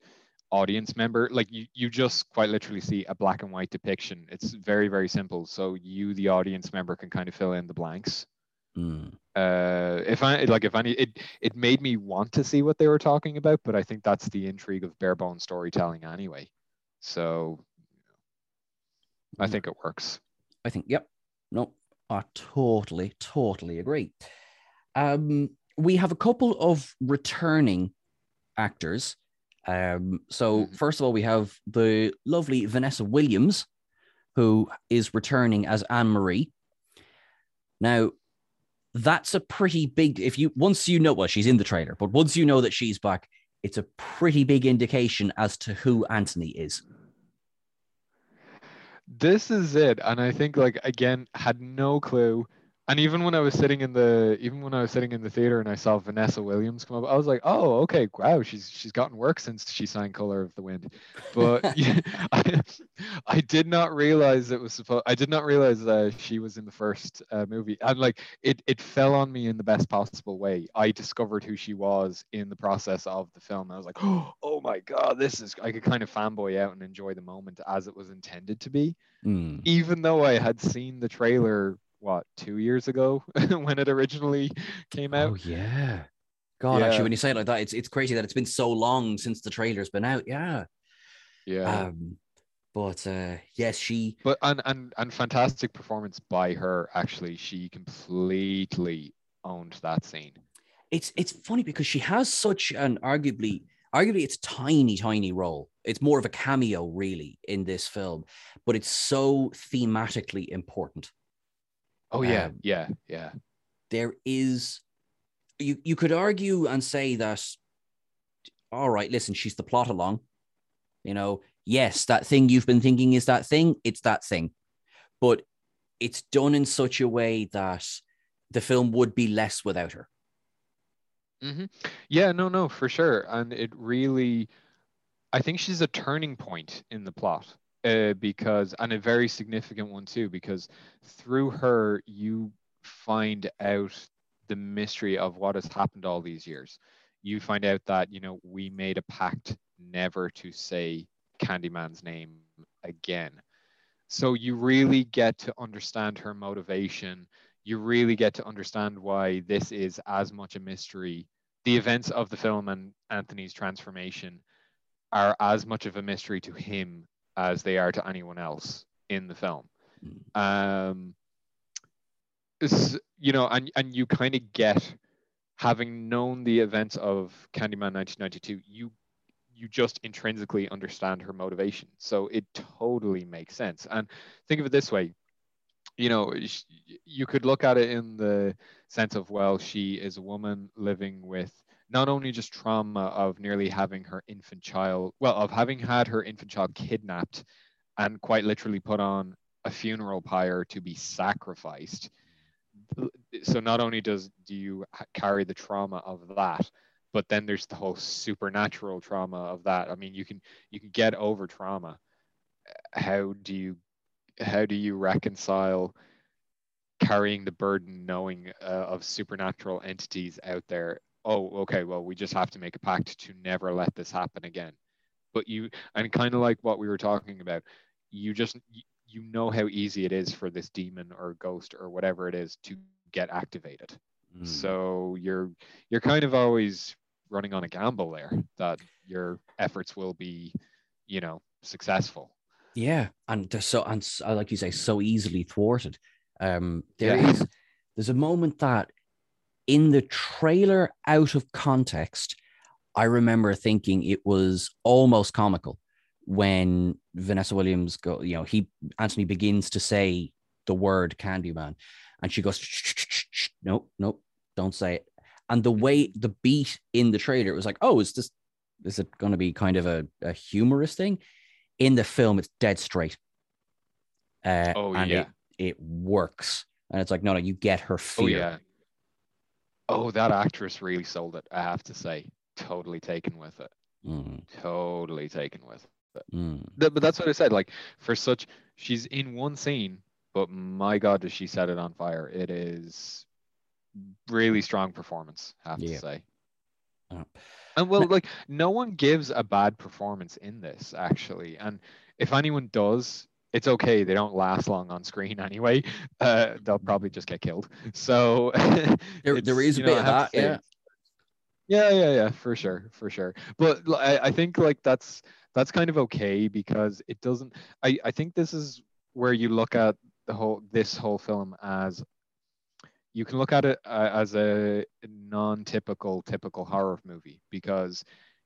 audience member, like you, you just quite literally see a black and white depiction. It's very very simple. So you, the audience member, can kind of fill in the blanks. Mm. Uh, if I like, if any, it it made me want to see what they were talking about, but I think that's the intrigue of bare bone storytelling anyway. So I Mm. think it works. I think, yep. No, I totally, totally agree. Um, we have a couple of returning actors. Um, so Mhm. first of all, we have the lovely Vanessa Williams, who is returning as Anne Marie. Now, that's a pretty big. If you once you know, well, she's in the trailer, but once you know that she's back, it's a pretty big indication as to who Anthony is. This is it, and I think like again had no clue. And even when I was sitting in the even when I was sitting in the theater and I saw Vanessa Williams come up, I was like, oh, okay, wow, she's she's gotten work since she signed Color of the Wind. But yeah, I, I did not realize it was supposed. I did not realize uh, she was in the first uh, movie, and like it it fell on me in the best possible way. I discovered who she was in the process of the film. I was like, oh my god, this is. I could kind of fanboy out and enjoy the moment as it was intended to be Hmm. even though I had seen the trailer what two years ago when it originally came out. Oh yeah. God, Yeah. actually, when you say it like that, it's it's crazy that it's been so long since the trailer's been out. Yeah. yeah, Um, but uh, yes, she. but and and and fantastic performance by her. Actually, she completely owned that scene. It's it's funny because she has such an arguably arguably it's tiny tiny role. It's more of a cameo really in this film, but it's so thematically important. Oh yeah, Um, yeah, yeah. There is, you you could argue and say that. All right, listen, she's the plot along. You know, yes, that thing you've been thinking is that thing. It's that thing, but it's done in such a way that the film would be less without her. hmm Yeah, no, no, for sure. And it really, I think she's a turning point in the plot uh, because, and a very significant one too, because through her, you find out the mystery of what has happened all these years. You find out that, you know, we made a pact never to say Candyman's name again. So you really get to understand her motivation. You really get to understand why this is as much a mystery. The events of the film and Anthony's transformation are as much of a mystery to him as they are to anyone else in the film. Um, you know, and and you kind of get having known the events of Candyman 1992, you you just intrinsically understand her motivation. So it totally makes sense. And think of it this way, you know, you could look at it in the sense of, well, she is a woman living with not only just trauma of nearly having her infant child, well, of having had her infant child kidnapped and quite literally put on a funeral pyre to be sacrificed. So not only does do you carry the trauma of that, but then there's the whole supernatural trauma of that. I mean, you can you can get over trauma. How do you how do you reconcile carrying the burden knowing uh, of supernatural entities out there oh okay well we just have to make a pact to never let this happen again but you and kind of like what we were talking about you just you know how easy it is for this demon or ghost or whatever it is to get activated mm. so you're you're kind of always running on a gamble there that your efforts will be you know successful yeah, and so and uh, like you say, so easily thwarted. Um, there yeah. is there's a moment that in the trailer, out of context, I remember thinking it was almost comical when Vanessa Williams go, you know, he Anthony begins to say the word Candyman, and she goes, nope, nope, don't say it. And the way the beat in the trailer, it was like, oh, is this is it going to be kind of a, a humorous thing? in the film it's dead straight. Uh, oh and yeah. it, it works. And it's like no no you get her fear. oh yeah oh that actress really sold it i have to say totally taken with it mm. totally taken with it mm. but that's what i said like for such she's in one scene but my god does she set it on fire it is really strong performance I have yeah. to say oh. And well, like no one gives a bad performance in this actually, and if anyone does, it's okay. They don't last long on screen anyway. Uh, they'll probably just get killed. So there, there is a bit know, of that, yeah. Yeah, yeah, yeah, for sure, for sure. But I, I think like that's that's kind of okay because it doesn't. I I think this is where you look at the whole this whole film as you can look at it uh, as a non-typical typical horror movie because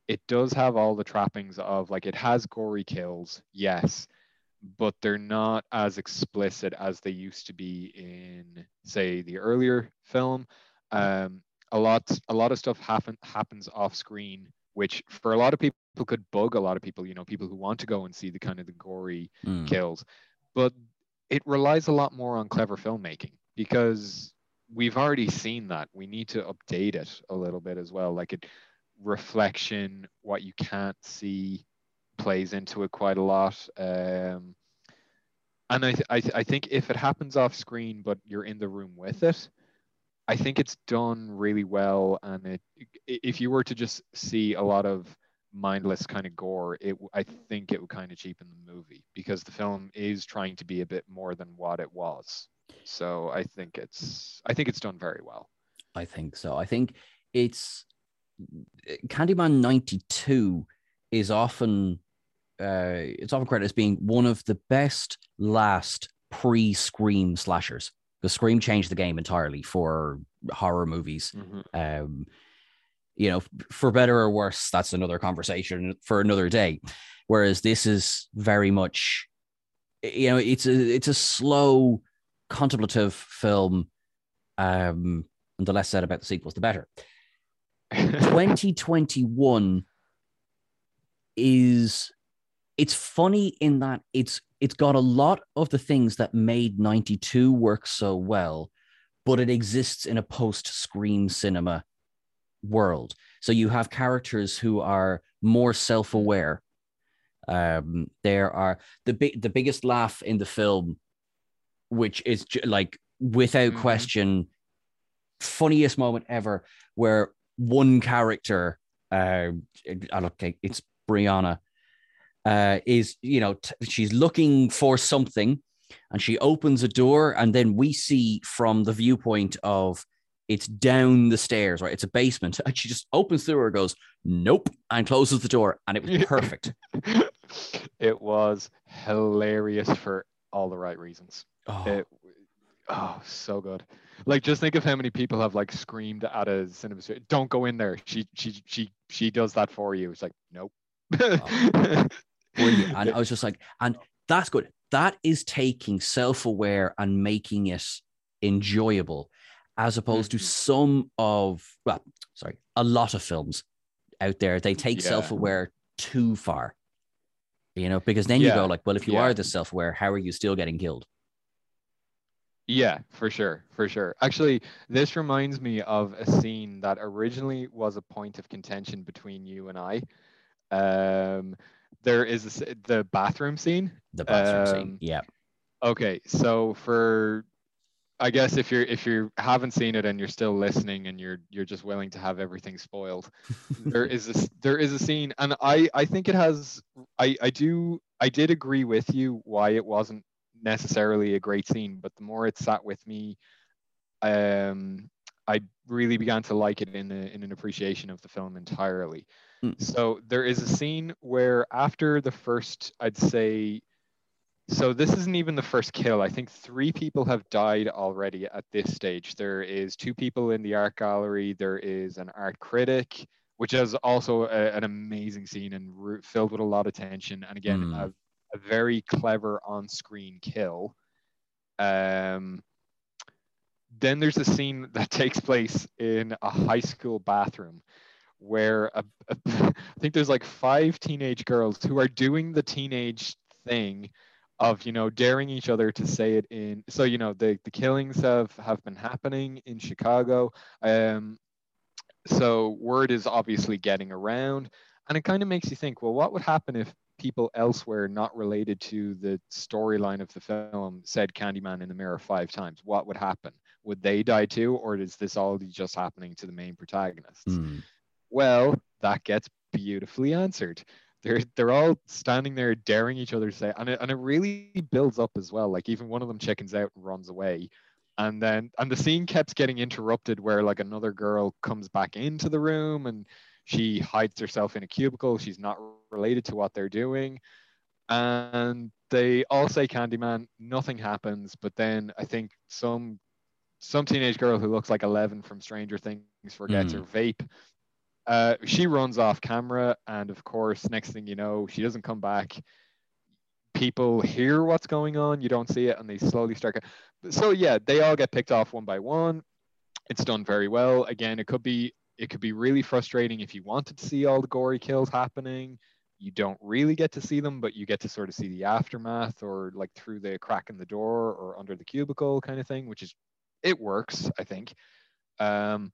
it does have all the trappings of like it has gory kills yes but they're not as explicit as they used to be in say the earlier film um, a lot a lot of stuff happen happens off screen which for a lot of people could bug a lot of people you know people who want to go and see the kind of the gory mm. kills but it relies a lot more on clever filmmaking because we've already seen that. We need to update it a little bit as well. Like it reflection, what you can't see plays into it quite a lot. Um, and I, th- I, th- I think if it happens off screen, but you're in the room with it, I think it's done really well. And it, if you were to just see a lot of mindless kind of gore, it I think it would kind of cheapen the movie because the film is trying to be a bit more than what it was. So I think it's I think it's done very well. I think so. I think it's Candyman 92 is often uh, it's often credited as being one of the best last pre-Scream slashers. The Scream changed the game entirely for horror movies. Mm-hmm. Um, you know, for better or worse, that's another conversation for another day. Whereas this is very much, you know, it's a it's a slow contemplative film, um, and the less said about the sequels, the better. 2021 is it's funny in that it's it's got a lot of the things that made 92 work so well but it exists in a post scream cinema world so you have characters who are more self-aware um there are the big the biggest laugh in the film which is like without mm-hmm. question funniest moment ever where one character uh okay it's brianna uh is you know t- she's looking for something and she opens a door and then we see from the viewpoint of it's down the stairs right it's a basement and she just opens the door goes nope and closes the door and it was perfect it was hilarious for all the right reasons. Oh, It, oh, so good. Like just think of how many people have like screamed at a cinema. Don't go in there. She she she she does that for you. It's like nope. And I was just like, and that's good. That is taking self aware and making it enjoyable, as opposed to Mhm. some of, well, sorry, a lot of films out there. They take Yeah. self aware too far, you know, because then you go like, well, if you yeah. are the self aware, how are you still getting killed? Yeah, for sure, for sure. Actually, this reminds me of a scene that originally was a point of contention between you and I. Um, there is a the bathroom scene. The bathroom scene. Um, Yeah. Okay, so for I guess if you're if you haven't seen it and you're still listening and you're you're just willing to have everything spoiled, there is a there is a scene and I I think it has I I do I did agree with you why it wasn't necessarily a great scene, but the more it sat with me, um, I really began to like it in a, in an appreciation of the film entirely. Mm. So there is a scene where after the first, I'd say, so this isn't even the first kill. I think three people have died already at this stage. There is two people in the art gallery. There is an art critic, which is also a, an amazing scene and ru- filled with a lot of tension. And again, Mm. a, a very clever on-screen kill. Um, then there's a scene that takes place in a high school bathroom where a, a, I think there's like five teenage girls who are doing the teenage thing of you know daring each other to say it in so you know the the killings have have been happening in Chicago. Um so word is obviously getting around and it kind of makes you think well what would happen if people elsewhere not related to the storyline of the film said Candyman in the mirror five times? What would happen? Would they die too or is this all just happening to the main protagonists? Mm. Well, that gets beautifully answered. They're they're all standing there daring each other to say, and it, and it really builds up as well. Like even one of them chickens out and runs away, and then and the scene kept getting interrupted where like another girl comes back into the room and she hides herself in a cubicle. She's not related to what they're doing, and they all say Candyman. Nothing happens, but then I think some some teenage girl who looks like Eleven from Stranger Things forgets Mm. her vape uh, she runs off camera, and of course, next thing you know, she doesn't come back. People hear what's going on, you don't see it, and they slowly start. So yeah, they all get picked off one by one. It's done very well. Again, it could be it could be really frustrating if you wanted to see all the gory kills happening. You don't really get to see them, but you get to sort of see the aftermath, or like through the crack in the door, or under the cubicle, kind of thing, which is it works, I think. Um,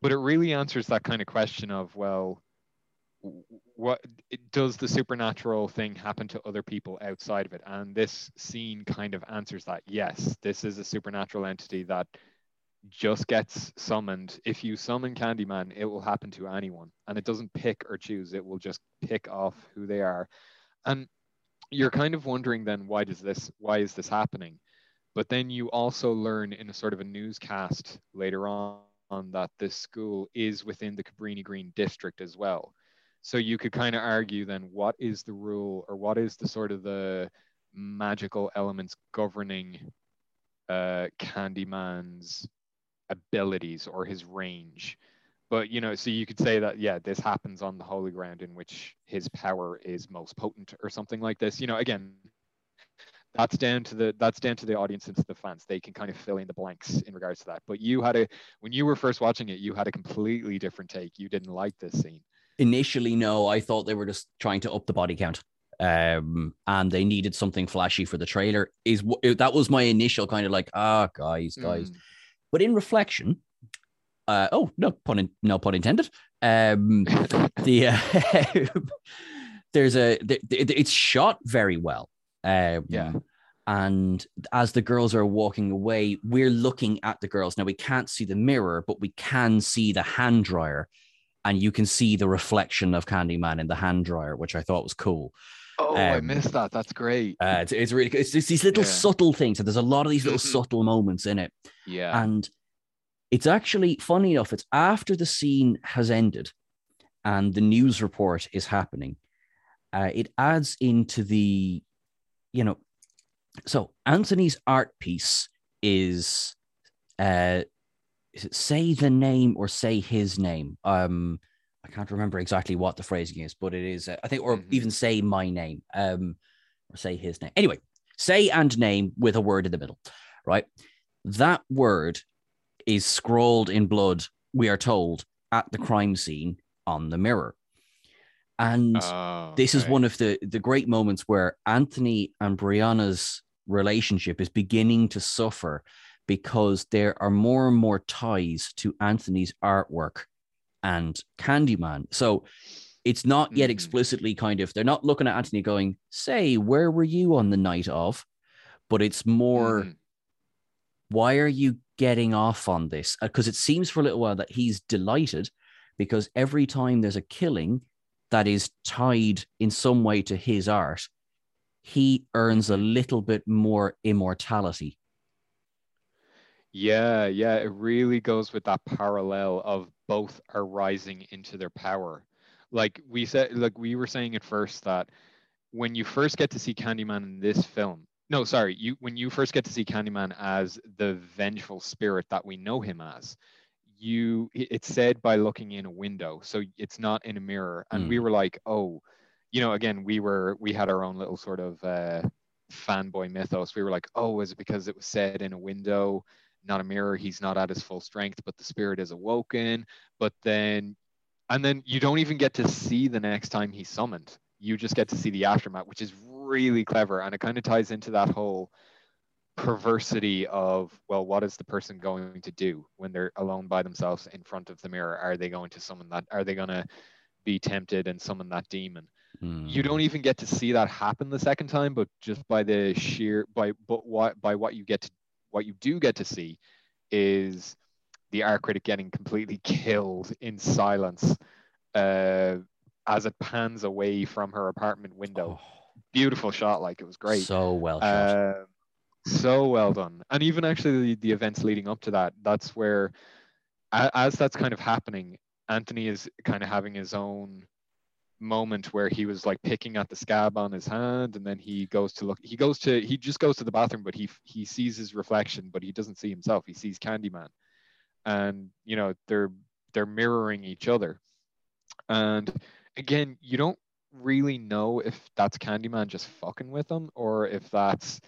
but it really answers that kind of question of well what does the supernatural thing happen to other people outside of it? And this scene kind of answers that yes this is a supernatural entity that just gets summoned. If you summon candyman it will happen to anyone and it doesn't pick or choose. It will just pick off who they are. And you're kind of wondering then why does this why is this happening? But then you also learn in a sort of a newscast later on on that this school is within the Cabrini Green district as well. So you could kind of argue then what is the rule or what is the sort of the magical elements governing uh, Candyman's abilities or his range. But you know, so you could say that yeah, this happens on the holy ground in which his power is most potent or something like this. You know, again, that's down to the that's down to the audience and to the fans. They can kind of fill in the blanks in regards to that. But you had a when you were first watching it, you had a completely different take. You didn't like this scene. Initially, no, I thought they were just trying to up the body count. Um, and they needed something flashy for the trailer. Is that was my initial kind of like, ah, guys, guys. Mm. But in reflection, uh, oh no pun in, no pun intended. Um, the uh, there's a the, the- it's shot very well. Um, Yeah. And as the girls are walking away, we're looking at the girls. Now we can't see the mirror, but we can see the hand dryer, and you can see the reflection of Candyman in the hand dryer, which I thought was cool. oh, I um, missed that. That's great. Uh, it's, it's really it's, it's these little Yeah. subtle things, and there's a lot of these little Mhm. subtle moments in it. yeah. And it's actually funny enough, it's after the scene has ended and the news report is happening. Uh, it adds into the, you know, so Anthony's art piece is uh is it say the name or say his name? Um I can't remember exactly what the phrasing is, but it is uh, I think or Mhm. even say my name. Um or say his name. Anyway, say and name with a word in the middle, right? That word is scrawled in blood, we are told, at the crime scene on the mirror. And Oh, this is one of the the great moments where Anthony and Brianna's relationship is beginning to suffer because there are more and more ties to Anthony's artwork and Candyman. So it's not yet Mhm. explicitly kind of they're not looking at Anthony going, "Say, where were you on the night of?" But it's more Mhm. why are you getting off on this? Because it seems for a little while that he's delighted because every time there's a killing that is tied in some way to his art, he earns a little bit more immortality. Yeah, yeah, it really goes with that parallel of both are rising into their power. Like we said, like we were saying at first that when you first get to see Candyman in this film, no, sorry, you when you first get to see Candyman as the vengeful spirit that we know him as, you it- it's said by looking in a window, so it's not in a mirror. And we Mm. were like, oh, you know, again, we were we had our own little sort of uh, fanboy mythos. We were like, oh, is it because it was said in a window? not a mirror? He's not at his full strength but the spirit is awoken. But then and then you don't even get to see the next time he's summoned. You just get to see the aftermath which is really clever. And it kind of ties into that whole perversity of well what is the person going to do when they're alone by themselves in front of the mirror? Are they going to summon that? Are they going to be tempted and summon that demon you Mm. don't even get to see that happen the second time but just by the sheer by but what by what you get to what you do get to see is the art critic getting completely killed in silence uh, as it pans away from her apartment window Oh, beautiful shot like it was great so well shot. uh, so well done. And even actually the, the events leading up to that, that's where, a- as that's kind of happening, Anthony is kind of having his own moment where he was like picking at the scab on his hand and then he goes to look he goes to he just goes to the bathroom but he he sees his reflection but he doesn't see himself. He sees candyman. And you know they're they're mirroring each other. And again you don't really know if that's candyman just fucking with them or if that's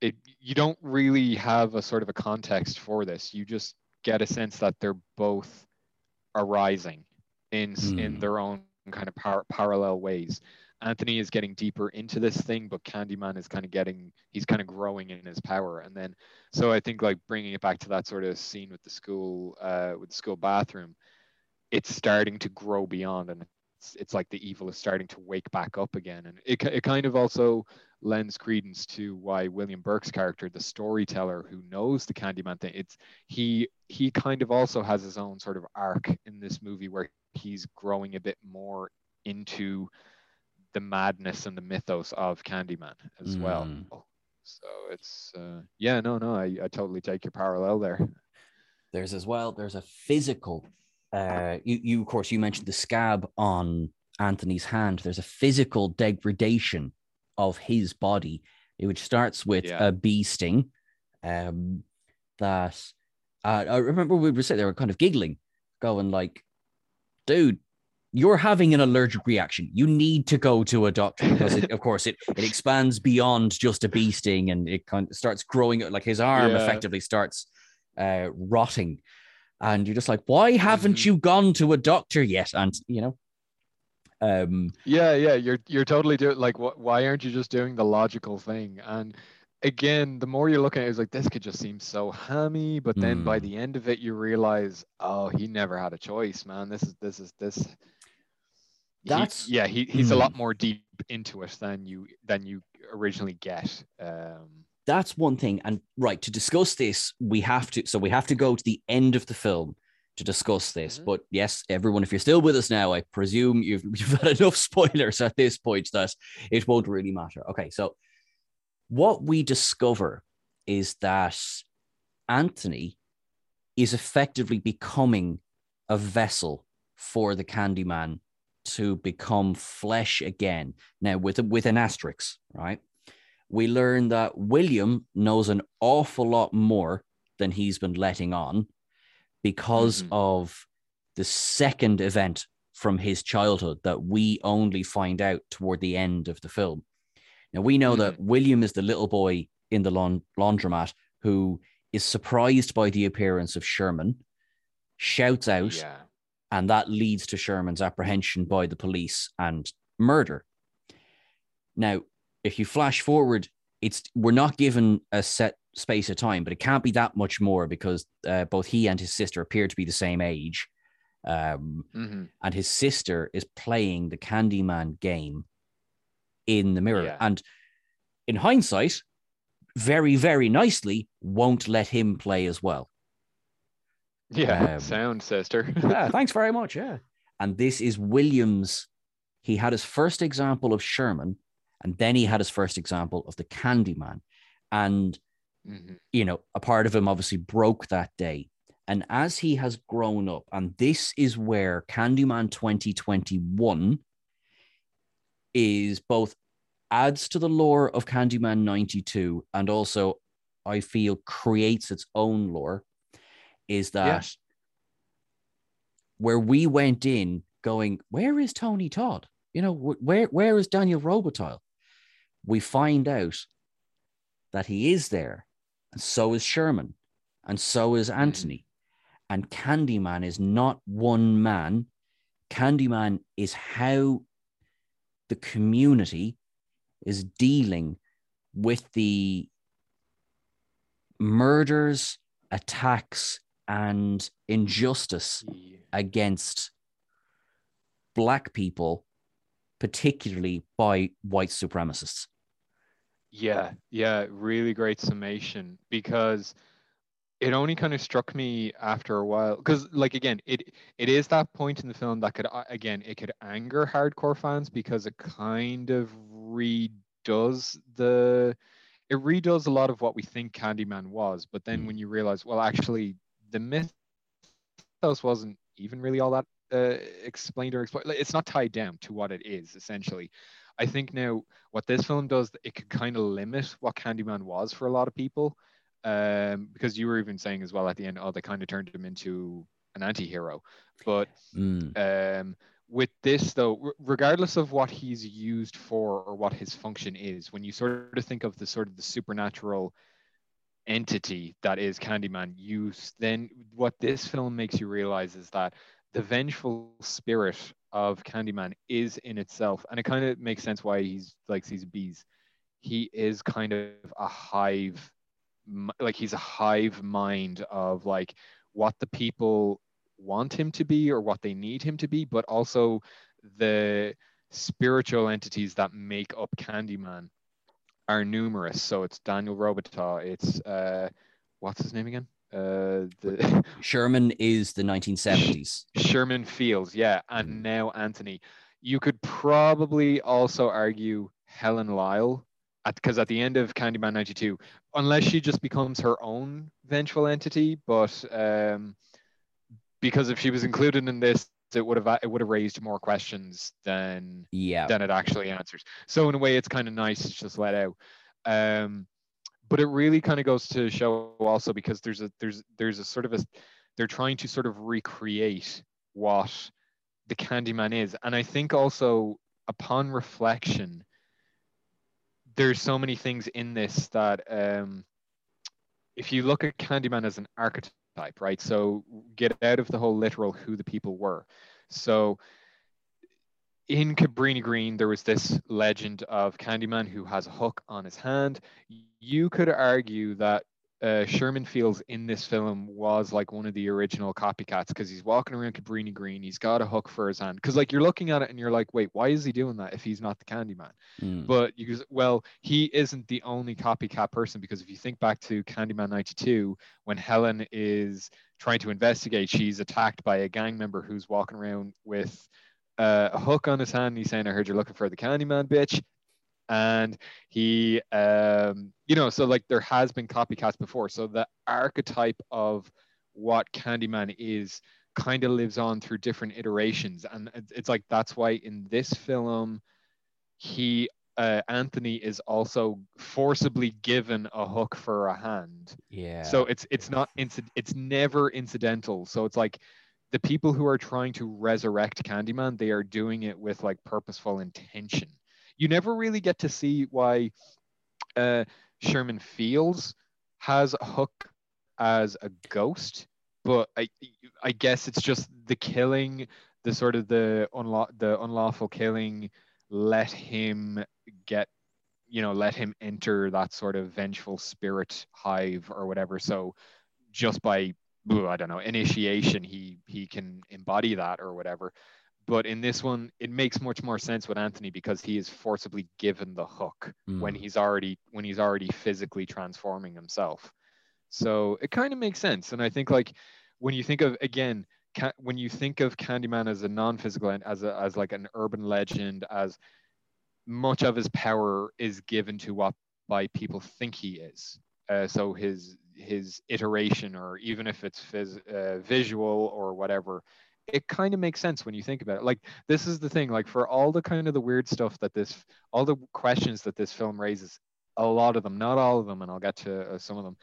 it you don't really have a sort of a context for this. You just get a sense that they're both arising in s in Hmm. their own kind of par- parallel ways. Anthony is getting deeper into this thing but candyman is kind of getting he's kind of growing in his power. And then so i think like bringing it back to that sort of scene with the school uh with the school bathroom it's starting to grow beyond and it's, it's like the evil is starting to wake back up again. And it, it kind of also lends credence to why william burke's character the storyteller who knows the candyman thing it's he he kind of also has his own sort of arc in this movie where he's growing a bit more into the madness and the mythos of candyman as well Mm. so it's uh, yeah no no I, I totally take your parallel there There's as well, there's a physical, uh, you, you, of course, you mentioned the scab on Anthony's hand. There's a physical degradation of his body, which starts with Yeah. a bee sting. Um, that uh, I remember we were saying they were kind of giggling, going like, dude, you're having an allergic reaction. You need to go to a doctor because, it, of course, it, it expands beyond just a bee sting and it kind of starts growing. Like his arm Yeah. effectively starts uh, rotting, and you're just like, why haven't Mhm. you gone to a doctor yet? And you know, um, Yeah, yeah, you're you're totally doing like what why aren't you just doing the logical thing? And again, the more you look at it, it's like this could just seem so hammy, but then by Hmm. the end of it you realize, oh, he never had a choice, man. This is this is this he- That's- yeah, he, he's a lot Hmm. more deep into it than you than you originally get. Um that's one thing. And right to discuss this, we have to. So we have to go to the end of the film to discuss this. Mhm. But yes, everyone, if you're still with us now, I presume you've you've had enough spoilers at this point that it won't really matter. Okay, so what we discover is that Anthony is effectively becoming a vessel for the Candyman to become flesh again. Now, with a, with an asterisk, right? we learn that William knows an awful lot more than he's been letting on because Mhm. of the second event from his childhood that we only find out toward the end of the film. Now, we know that William is the little boy in the laun- laundromat who is surprised by the appearance of Sherman, shouts out, Yeah. and that leads to Sherman's apprehension by the police and murder. Now, if you flash forward, it's we're not given a set space of time, but it can't be that much more because uh, both he and his sister appear to be the same age, um, hmm and his sister is playing the Candyman game in the mirror, Yeah. and in hindsight, very very nicely won't let him play as well. Yeah. Um, Sound sister. yeah, thanks very much. Yeah. And this is Williams. He had his first example of Sherman, and then he had his first example of the Candyman. And, Mhm. you know, a part of him obviously broke that day. And as he has grown up, and this is where Candyman 2021 is both adds to the lore of Candyman 92 and also, I feel, creates its own lore, is that Yeah. where we went in going, where is Tony Todd? You know, where where is Daniel Robitaille? We find out that he is there, and so is Sherman, and so is mm. Anthony. And Candyman is not one man. Candyman is how the community is dealing with the murders, attacks, and injustice against black people, particularly by white supremacists. Yeah, yeah, really great summation because it only kind of struck me after a while because like again it it is that point in the film that could uh, again it could anger hardcore fans because it kind of redoes the it redoes a lot of what we think Candyman was but then Mm. when you realize well actually the mythos wasn't even really all that uh, explained or explained it's not tied down to what it is essentially I think now what this film does, it could kind of limit what Candyman was for a lot of people. Um, because you were even saying as well at the end, oh, they kind of turned him into an anti-hero. But Mm, um, with this though, regardless of what he's used for or what his function is, when you sort of think of the sort of the supernatural entity that is Candyman, you then what this film makes you realize is that the vengeful spirit of Candyman is in itself, and it kind of makes sense why he's like these bees. He is kind of a hive, like he's a hive mind of like what the people want him to be or what they need him to be, but also the spiritual entities that make up Candyman are numerous. So it's Daniel Robitaille, it's uh, what's his name again? Uh, the Sherman is the 1970s. Sherman Fields, yeah, Mm. and now Anthony. You could probably also argue Helen Lyle, because at, the end of Candyman '92, unless she just becomes her own vengeful entity, but um, because if she was included in this, it would have it would have raised more questions than Yeah. than it actually answers. So in a way, it's kind of nice it's just let out. Um, but it really kind of goes to show also because there's a there's there's a sort of a they're trying to sort of recreate what the Candyman is, and I think also upon reflection, there's so many things in this that um, if you look at Candyman as an archetype, right? So get out of the whole literal who the people were. So in Cabrini Green, there was this legend of Candyman who has a hook on his hand. You could argue that uh, Sherman Fields in this film was like one of the original copycats because he's walking around Cabrini Green. He's got a hook for his hand. Because like you're looking at it and you're like, wait, why is he doing that if he's not the Candyman? Mm. But you well, he isn't the only copycat person because if you think back to Candyman 92, when Helen is trying to investigate, she's attacked by a gang member who's walking around with uh, a hook on his hand. He's saying, I heard you're looking for the Candyman, bitch. And he, um, you know, so like there has been copycats before. So the archetype of what Candyman is kind of lives on through different iterations. And it's- like that's why in this film, he uh, Anthony is also forcibly given a hook for a hand. Yeah. So it's it's not inci- it's never incidental. So it's like the people who are trying to resurrect Candyman, they are doing it with like purposeful intention. You never really get to see why uh, Sherman Fields has hook as a ghost, but I I guess it's just the killing, the sort of the unlaw the unlawful killing let him get you know let him enter that sort of vengeful spirit hive or whatever so just by I don't know initiation he he can embody that or whatever but in this one it makes much more sense with Anthony because he is forcibly given the hook mm. when he's already when he's already physically transforming himself so it kind of makes sense and I think like when you think of again when you think of Candyman as a non-physical and as a, as like an urban legend, as much of his power is given to what by people think he is. Uh, so his his iteration, or even if it's phys- uh, visual or whatever, it kind of makes sense when you think about it. Like this is the thing. Like for all the kind of the weird stuff that this, all the questions that this film raises, a lot of them, not all of them, and I'll get to uh, some of them.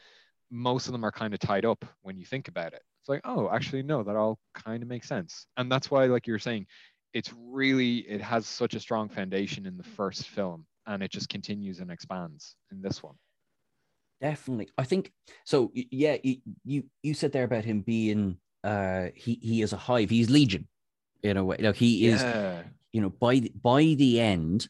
Most of them are kind of tied up when you think about it it's like oh actually no that all kind of makes sense and that's why like you're saying it's really it has such a strong foundation in the first film and it just continues and expands in this one definitely. I think so yeah you you said there about him being uh he he is a hive. He's legion in a way. Like he is yeah. you know by the, by the end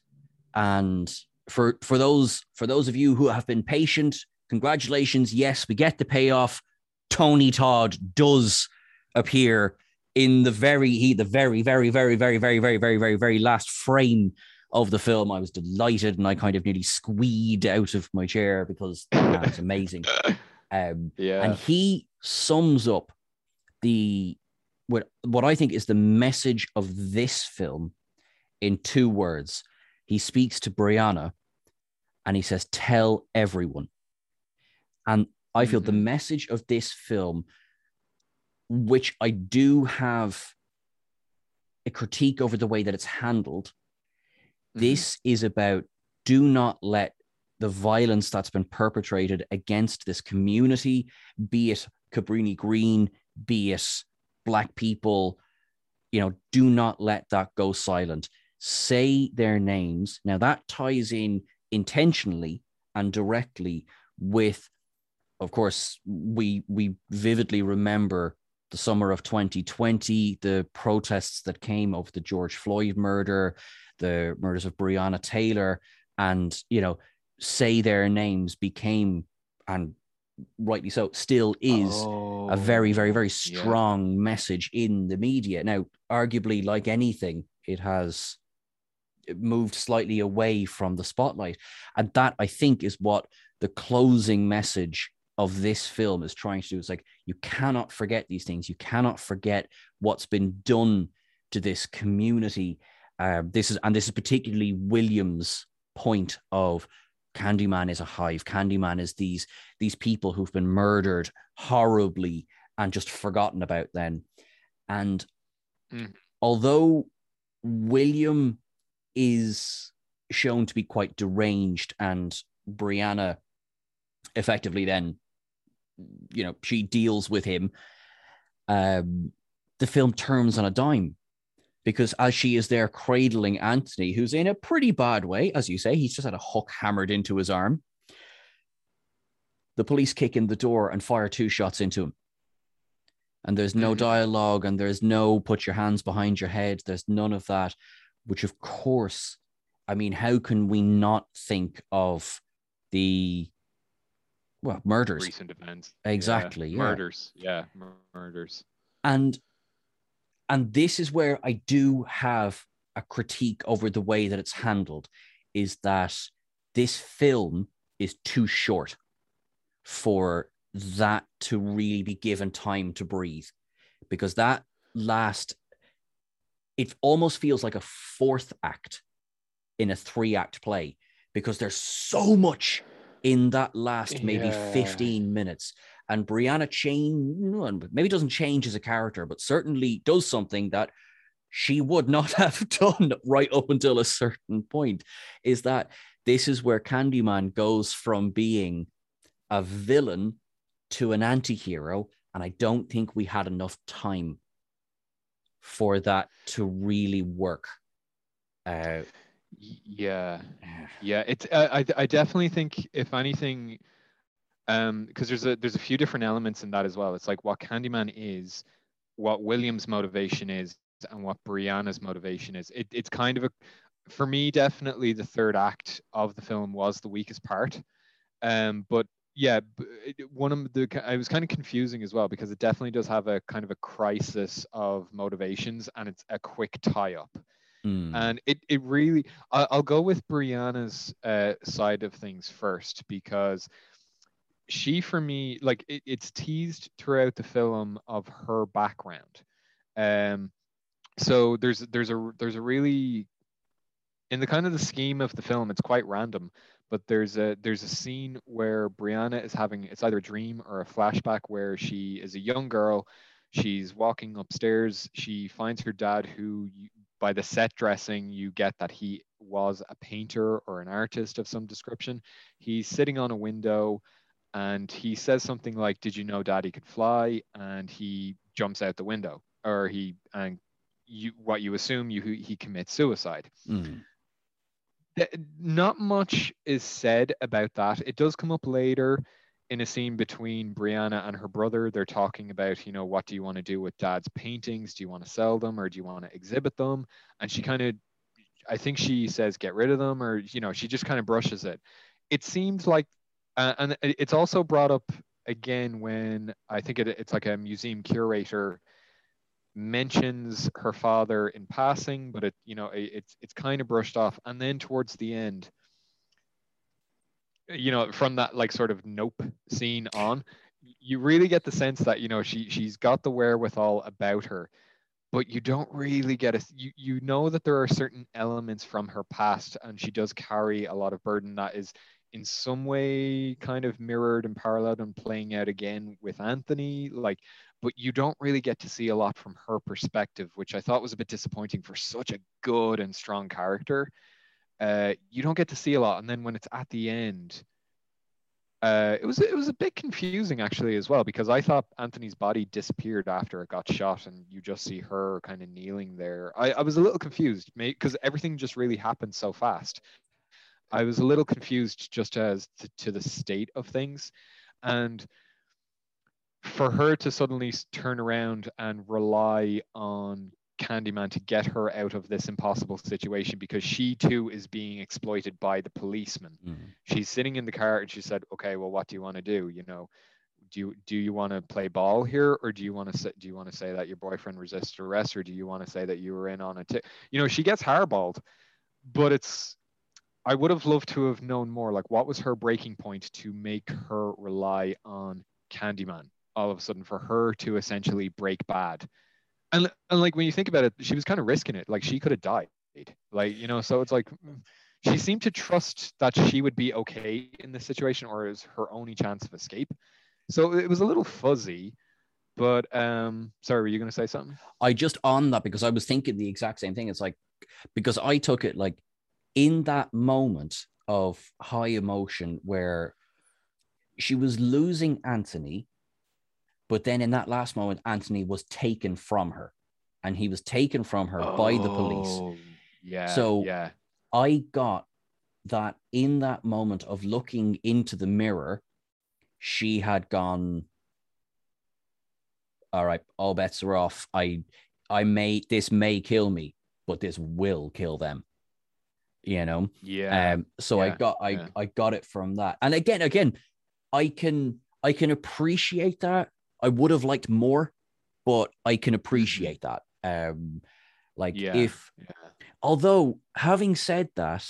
and for for those for those of you who have been patient congratulations. Yes we get the payoff. Tony Todd does appear in the very he the very very very very very very very very very last frame of the film. I was delighted and I kind of nearly squeed out of my chair because it's amazing. Um, yeah, and he sums up the what what I think is the message of this film in two words. He speaks to Brianna and he says, "Tell everyone." And I feel mm-hmm. the message of this film, which I do have a critique over the way that it's handled, mm-hmm. this is about do not let the violence that's been perpetrated against this community, be it Cabrini Green, be it Black people, you know, do not let that go silent. Say their names. Now, that ties in intentionally and directly with of course, we we vividly remember the summer of 2020, the protests that came over the George Floyd murder, the murders of Breonna Taylor, and you know, say their names became and rightly so still is oh, a very very very oh, strong yeah. message in the media now arguably like anything it has moved slightly away from the spotlight and that i think is what the closing message of this film is trying to do is like you cannot forget these things. You cannot forget what's been done to this community. Uh, this is and this is particularly williams point of candyman is a hive. Candyman is these these people who've been murdered horribly and just forgotten about then and mm. although william is shown to be quite deranged and brianna effectively then you know she deals with him um the film turns on a dime because as she is there cradling anthony who's in a pretty bad way as you say he's just had a hook hammered into his arm. The police kick in the door and fire two shots into him. And there's no mm-hmm. dialogue and there's no put your hands behind your head. There's none of that which of course i mean how can we not think of the well murders recent events exactly yeah. Yeah. murders yeah murders and and this is where i do have a critique over the way that it's handled is that this film is too short for that to really be given time to breathe because that last it almost feels like a fourth act in a three act play because there's so much in that last maybe yeah. 15 minutes. And Brianna Chain maybe doesn't change as a character, but certainly does something that she would not have done right up until a certain point is that this is where Candyman goes from being a villain to an anti-hero and I don't think we had enough time for that to really work. Uh, yeah, yeah. It's uh, I I definitely think if anything, um, because there's a there's a few different elements in that as well. It's like what Candyman is, what William's motivation is, and what Brianna's motivation is. It, it's kind of a, for me, definitely the third act of the film was the weakest part. Um, but yeah, one of the I was kind of confusing as well because it definitely does have a kind of a crisis of motivations and it's a quick tie up. Mm. And it, it really, I'll go with Brianna's uh, side of things first because she, for me, like it, it's teased throughout the film of her background. Um, so there's there's a there's a really in the kind of the scheme of the film, it's quite random, but there's a there's a scene where Brianna is having it's either a dream or a flashback where she is a young girl. She's walking upstairs. She finds her dad, who by the set dressing, you get that he was a painter or an artist of some description. He's sitting on a window and he says something like, Did you know daddy could fly? And he jumps out the window or he, and you, what you assume you, he commits suicide. Mm. Not much is said about that. It does come up later in a scene between Brianna and her brother, they're talking about, you know, what do you want to do with dad's paintings? Do you want to sell them or do you want to exhibit them? And she kind of, I think she says, get rid of them, or, you know, she just kind of brushes it. It seems like, uh, and it's also brought up again when I think it, it's like a museum curator mentions her father in passing, but it, you know, it, it's, it's kind of brushed off. And then towards the end, you know, from that like sort of nope scene on, you really get the sense that you know she she's got the wherewithal about her, but you don't really get a you you know that there are certain elements from her past, and she does carry a lot of burden that is in some way kind of mirrored and paralleled and playing out again with Anthony, like. But you don't really get to see a lot from her perspective, which I thought was a bit disappointing for such a good and strong character uh, you don't get to see a lot. And then when it's at the end, uh, it was it was a bit confusing actually as well because I thought Anthony's body disappeared after it got shot, and you just see her kind of kneeling there. I, I was a little confused because everything just really happened so fast. I was a little confused just as to, to the state of things, and for her to suddenly turn around and rely on Candyman to get her out of this impossible situation because she too is being exploited by the policeman. Mm-hmm. She's sitting in the car and she said, "Okay, well, what do you want to do? You know, do you do you want to play ball here, or do you want to say do you want to say that your boyfriend resisted arrest, or do you want to say that you were in on it? T-? You know, she gets hardballed, but it's. I would have loved to have known more. Like, what was her breaking point to make her rely on Candyman all of a sudden for her to essentially break bad? And, and like when you think about it she was kind of risking it like she could have died like you know so it's like she seemed to trust that she would be okay in this situation or is her only chance of escape. So it was a little fuzzy but um sorry were you going to say something? I just on that because i was thinking the exact same thing it's like because i took it like in that moment of high emotion where she was losing anthony but then in that last moment, Anthony was taken from her and he was taken from her oh, by the police. Oh, yeah. So yeah. I got that in that moment of looking into the mirror, she had gone, all right, all bets are off. I I may this may kill me, but this will kill them. You know? Yeah. Um, so yeah. I got I yeah. I got it from that. And again, again, I can I can appreciate that I would have liked more, but I can mm-hmm. appreciate that. Um, like yeah, if, yeah. although having said that,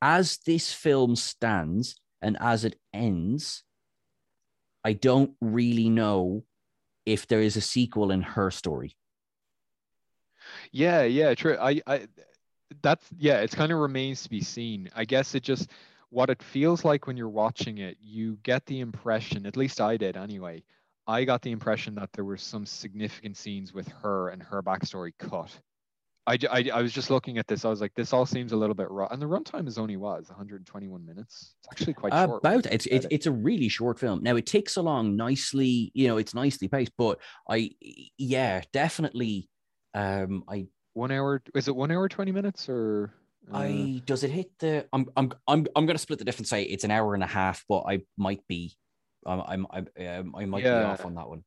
as this film stands and as it ends, I don't really know if there is a sequel in her story. Yeah, yeah, true. I, I, that's yeah. It's kind of remains to be seen. I guess it just what it feels like when you're watching it. You get the impression, at least I did anyway, I got the impression that there were some significant scenes with her and her backstory cut I, I, I was just looking at this. I was like, this all seems a little bit raw. And the runtime is only was 121 minutes. It's actually quite short. About it's it's it's a really short film. Now it takes along nicely. You know, it's nicely paced. But I, yeah, definitely. Um, I one hour. Is it one hour 20 minutes or? uh, I does it hit the? I'm I'm I'm I'm gonna split the difference. Say it's an hour and a half, but I might be, I'm I'm I, um, I might be off on that one.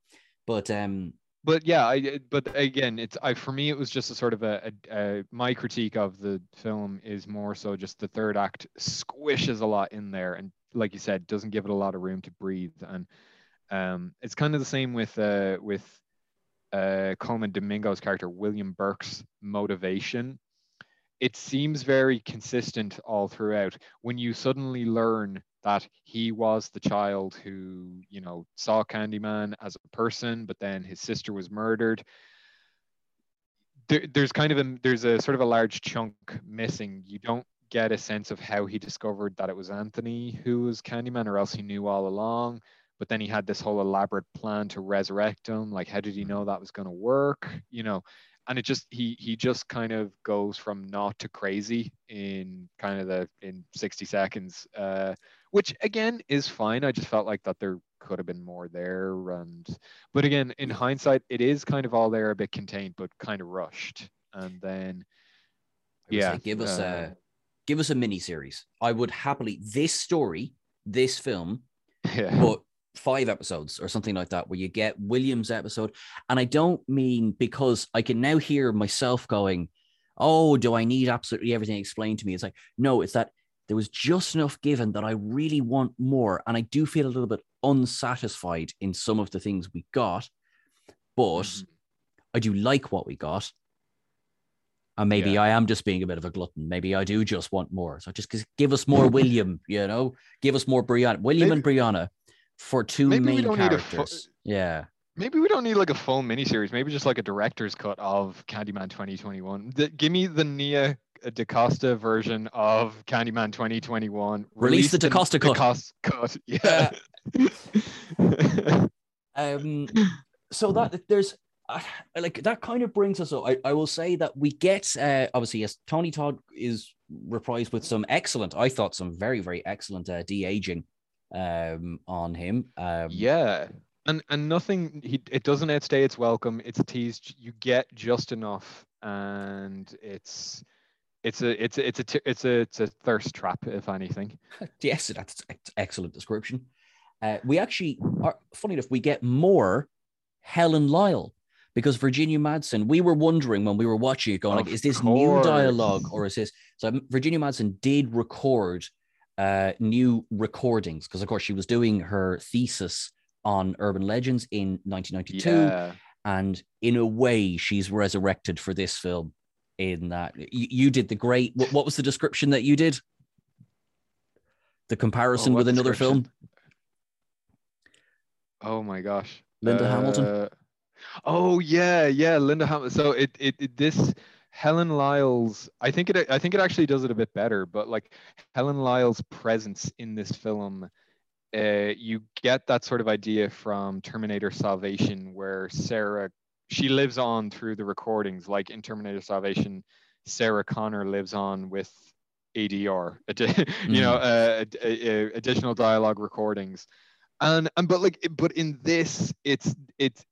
But um, but yeah, I but again, it's I for me it was just a sort of a, a, a my critique of the film is more so just the third act squishes a lot in there and like you said doesn't give it a lot of room to breathe and um it's kind of the same with uh with uh Colman Domingo's character William Burke's motivation. It seems very consistent all throughout. When you suddenly learn that he was the child who, you know, saw Candyman as a person, but then his sister was murdered. There, there's kind of a there's a sort of a large chunk missing. You don't get a sense of how he discovered that it was Anthony who was Candyman, or else he knew all along. But then he had this whole elaborate plan to resurrect him. Like, how did he hmm. know that was going to work? You know, and it just he he just kind of goes from not to crazy in kind of the in 60 seconds uh which again is fine. I just felt like that there could have been more there and but again in hindsight it is kind of all there a bit contained but kind of rushed. And then Yeah, say give us uh, a give us a mini series. I would happily this story, this film, yeah. but five episodes or something like that, where you get Williams' episode. And I don't mean because I can now hear myself going, Oh, do I need absolutely everything explained to me? It's like, no, it's that there was just enough given that I really want more. And I do feel a little bit unsatisfied in some of the things we got, but Mhm. I do like what we got. And maybe Yeah. I am just being a bit of a glutton. Maybe I do just want more. So just give us more William, you know, give us more Brianna. William and Brianna for two maybe we main don't need a fu- characters. yeah. Maybe we don't need like a full miniseries. Maybe just like a director's cut of Candyman 2021. The, give me the Nia DaCosta version of Candyman 2021. Release the DaCosta cut. DaCosta cut. Yeah. Um, so that there's uh, like that kind of brings us up. I, I will say that we get uh, obviously yes, Tony Todd is reprised with some excellent, I thought some very very excellent uh, de aging um on him. Um, yeah. And and nothing he it doesn't outstay its welcome. It's teased. You get just enough, and it's it's a it's a, it's a it's a it's a thirst trap, if anything. yes, that's excellent description. Uh, we actually are funny enough. We get more Helen Lyle because Virginia Madsen. We were wondering when we were watching it, going Of like, is this new dialogue or is this? So Virginia Madsen did record uh, new recordings because, of course, she was doing her thesis on urban legends in 1992, Yeah. and in a way, she's resurrected for this film. In that, you, you did the great. What, what was the description that you did? The comparison what with another film. Oh my gosh. Linda Hamilton? Uh, Oh yeah, yeah, Linda Hamilton. So it, it it this Helen Lyle's I think it I think it actually does it a bit better, but like Helen Lyle's presence in this film uh, you get that sort of idea from Terminator Salvation where Sarah she lives on through the recordings like in Terminator Salvation Sarah Connor lives on with ADR you know uh, uh, additional dialogue recordings. And and but like but in this it's it's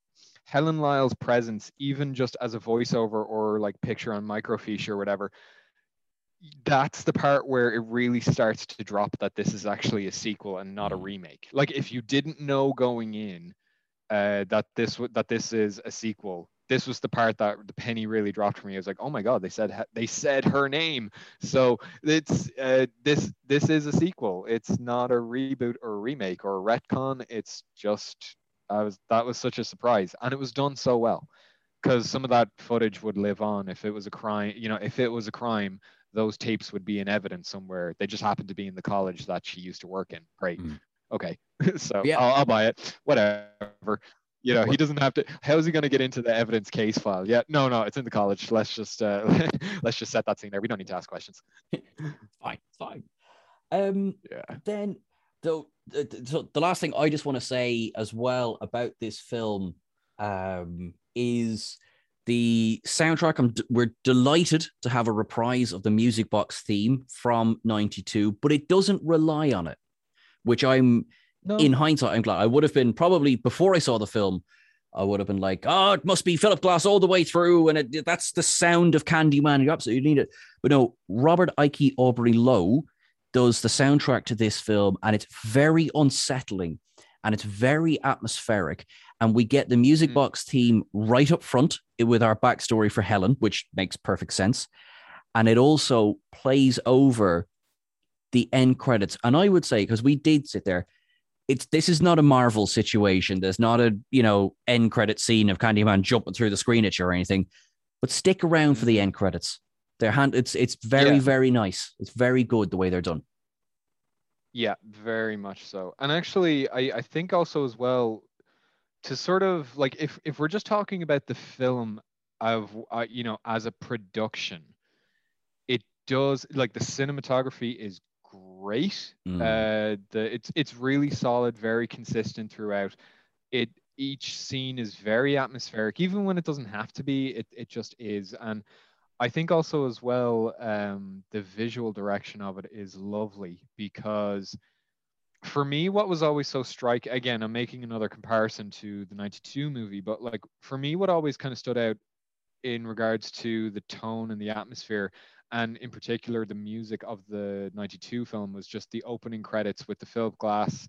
Helen Lyle's presence, even just as a voiceover or like picture on microfiche or whatever, that's the part where it really starts to drop that this is actually a sequel and not a Mm. remake. Like if you didn't know going in uh, that this w- that this is a sequel, this was the part that the penny really dropped for me. I was like, oh my god, they said they said her name. So it's uh, this this is a sequel. It's not a reboot or a remake or a retcon. It's just I was that was such a surprise, and it was done so well because some of that footage would live on if it was a crime. You know, if it was a crime, those tapes would be in evidence somewhere. They just happened to be in the college that she used to work in. Great, Mm. okay, so Yeah. I'll, I'll buy it. Whatever. You know, he doesn't have to. How's he going to get into the evidence case file? Yeah, no, no, it's in the college. Let's just uh, let's just set that scene there. We don't need to ask questions. fine, fine. Um, Yeah. then though, th- th- so the last thing I just want to say as well about this film um, is The soundtrack, I'm, we're delighted to have a reprise of the Music Box theme from 92, but it doesn't rely on it, which I'm, no. in hindsight, I'm glad. I would have been probably before I saw the film, I would have been like, oh, it must be Philip Glass all the way through. And it, that's the sound of Candyman. You absolutely need it. But no, Robert Aiki Aubrey Lowe does the soundtrack to this film, and it's very unsettling and it's very atmospheric. And we get the music mm. box theme right up front with our backstory for Helen, which makes perfect sense. And it also plays over the end credits. And I would say, because we did sit there, it's this is not a Marvel situation. There's not a you know end credit scene of Candyman jumping through the screen at you or anything. But stick around for the mm-hmm. end credits. Their hand it's it's very, yeah. very nice. It's very good the way they're done. Yeah, very much so. And actually I, I think also as well to sort of like if if we're just talking about the film of uh, you know as a production it does like the cinematography is great. Mm. Uh, the it's it's really solid, very consistent throughout. It each scene is very atmospheric, even when it doesn't have to be. It it just is, and I think also as well, um, the visual direction of it is lovely because for me, what was always so strike again, I'm making another comparison to the 92 movie, but like for me, what always kind of stood out in regards to the tone and the atmosphere and in particular the music of the 92 film was just the opening credits with the Philip Glass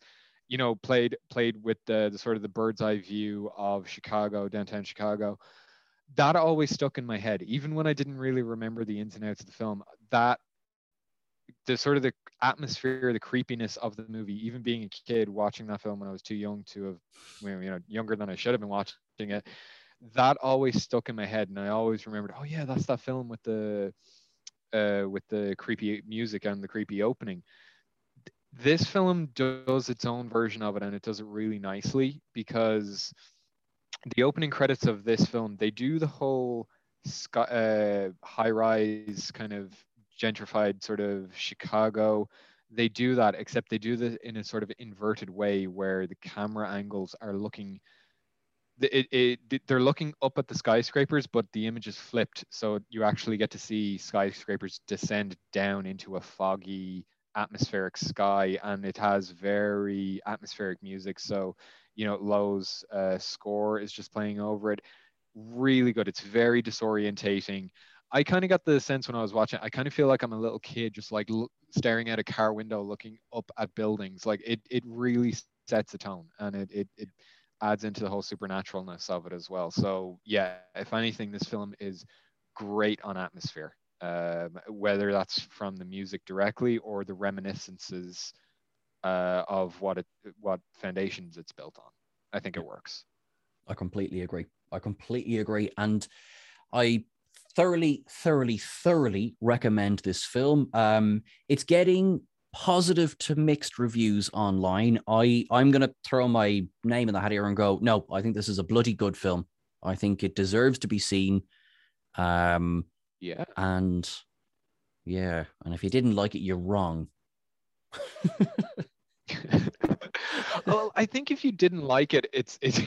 you know played played with the, the sort of the bird's eye view of Chicago downtown Chicago that always stuck in my head even when I didn't really remember the ins and outs of the film that the sort of the atmosphere the creepiness of the movie even being a kid watching that film when I was too young to have you know younger than I should have been watching it that always stuck in my head and I always remembered oh yeah that's that film with the uh, with the creepy music and the creepy opening. This film does its own version of it, and it does it really nicely because the opening credits of this film they do the whole sky, uh, high-rise kind of gentrified sort of Chicago. They do that, except they do this in a sort of inverted way where the camera angles are looking it, it, they're looking up at the skyscrapers, but the image is flipped, so you actually get to see skyscrapers descend down into a foggy atmospheric sky, and it has very atmospheric music. So, you know, Lowe's uh, score is just playing over it. Really good. It's very disorientating. I kind of got the sense when I was watching. I kind of feel like I'm a little kid, just like l- staring at a car window, looking up at buildings. Like it, it really sets a tone, and it, it, it adds into the whole supernaturalness of it as well. So yeah, if anything, this film is great on atmosphere, um, whether that's from the music directly or the reminiscences uh, of what it what foundations it's built on. I think it works. I completely agree. I completely agree, and I thoroughly, thoroughly, thoroughly recommend this film. Um, it's getting positive to mixed reviews online. I I'm gonna throw my name in the hat here and go. No, I think this is a bloody good film. I think it deserves to be seen. Um, yeah, and yeah, and if you didn't like it, you're wrong. well, I think if you didn't like it, it's it's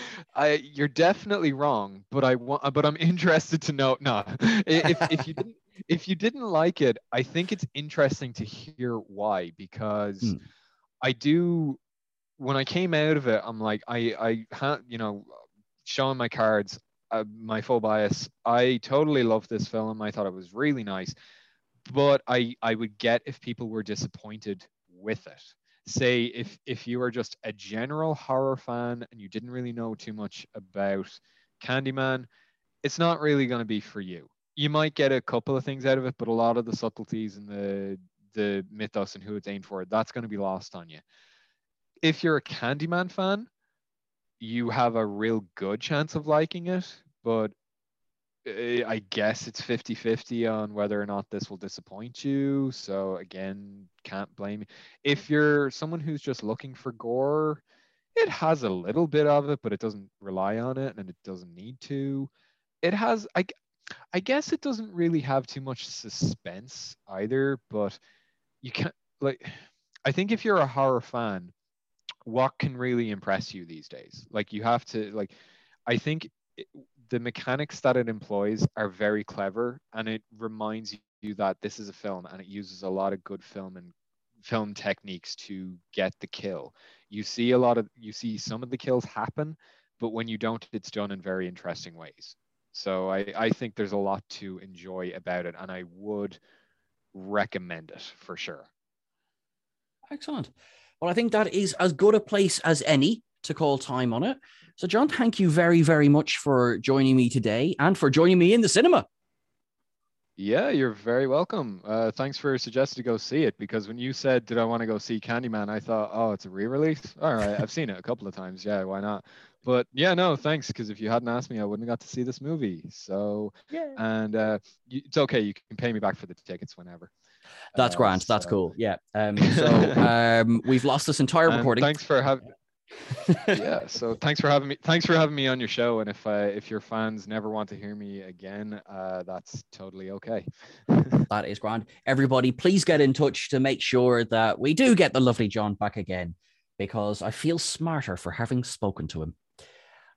I you're definitely wrong. But I want, but I'm interested to know. No, if if you didn't if you didn't like it, I think it's interesting to hear why because mm. I do. When I came out of it, I'm like, I I had you know, showing my cards, uh, my full bias. I totally love this film. I thought it was really nice, but I I would get if people were disappointed with it. Say if if you are just a general horror fan and you didn't really know too much about Candyman, it's not really going to be for you you might get a couple of things out of it, but a lot of the subtleties and the the mythos and who it's aimed for, that's going to be lost on you. If you're a Candyman fan, you have a real good chance of liking it, but I guess it's 50 50 on whether or not this will disappoint you. So, again, can't blame you. If you're someone who's just looking for gore, it has a little bit of it, but it doesn't rely on it and it doesn't need to. It has, I, I guess it doesn't really have too much suspense either, but you can't like I think if you're a horror fan, what can really impress you these days? Like you have to like I think it, the mechanics that it employs are very clever and it reminds you that this is a film and it uses a lot of good film and film techniques to get the kill. You see a lot of you see some of the kills happen, but when you don't, it's done in very interesting ways. So I, I think there's a lot to enjoy about it and I would recommend it for sure. Excellent. Well, I think that is as good a place as any to call time on it. So, John, thank you very, very much for joining me today and for joining me in the cinema. Yeah, you're very welcome. Uh, thanks for suggesting to go see it because when you said, Did I want to go see Candyman? I thought, Oh, it's a re release. All right, I've seen it a couple of times. Yeah, why not? But yeah, no, thanks. Because if you hadn't asked me, I wouldn't have got to see this movie. So, yeah. and uh, it's okay. You can pay me back for the tickets whenever. That's uh, grand. So. That's cool. Yeah. Um, so um, we've lost this entire recording. Thanks for having yeah so thanks for having me thanks for having me on your show and if uh, if your fans never want to hear me again uh, that's totally okay. That is grand. Everybody please get in touch to make sure that we do get the lovely john back again because i feel smarter for having spoken to him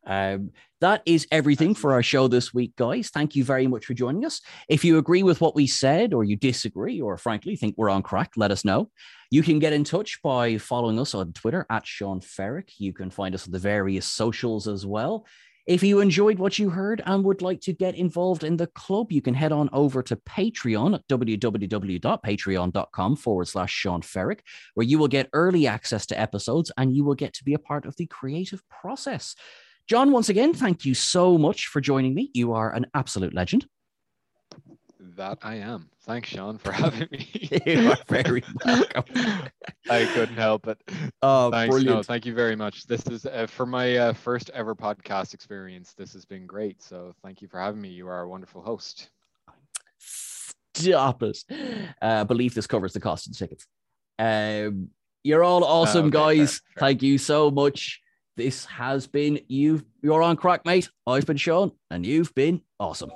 um, that is everything for our show this week, guys. Thank you very much for joining us. If you agree with what we said, or you disagree, or frankly think we're on crack, let us know. You can get in touch by following us on Twitter at Sean Ferrick. You can find us on the various socials as well. If you enjoyed what you heard and would like to get involved in the club, you can head on over to Patreon at www.patreon.com forward slash Sean Ferrick, where you will get early access to episodes and you will get to be a part of the creative process. John, once again, thank you so much for joining me. You are an absolute legend. That I am. Thanks, Sean, for having me. you are very welcome. I couldn't help it. Oh, Thanks. Brilliant. No, thank you very much. This is uh, for my uh, first ever podcast experience. This has been great. So thank you for having me. You are a wonderful host. Stop it. Uh, I believe this covers the cost of the tickets. Um, you're all awesome, okay, guys. Fair, fair. Thank you so much. This has been you. You're on crack, mate. I've been Sean, and you've been awesome.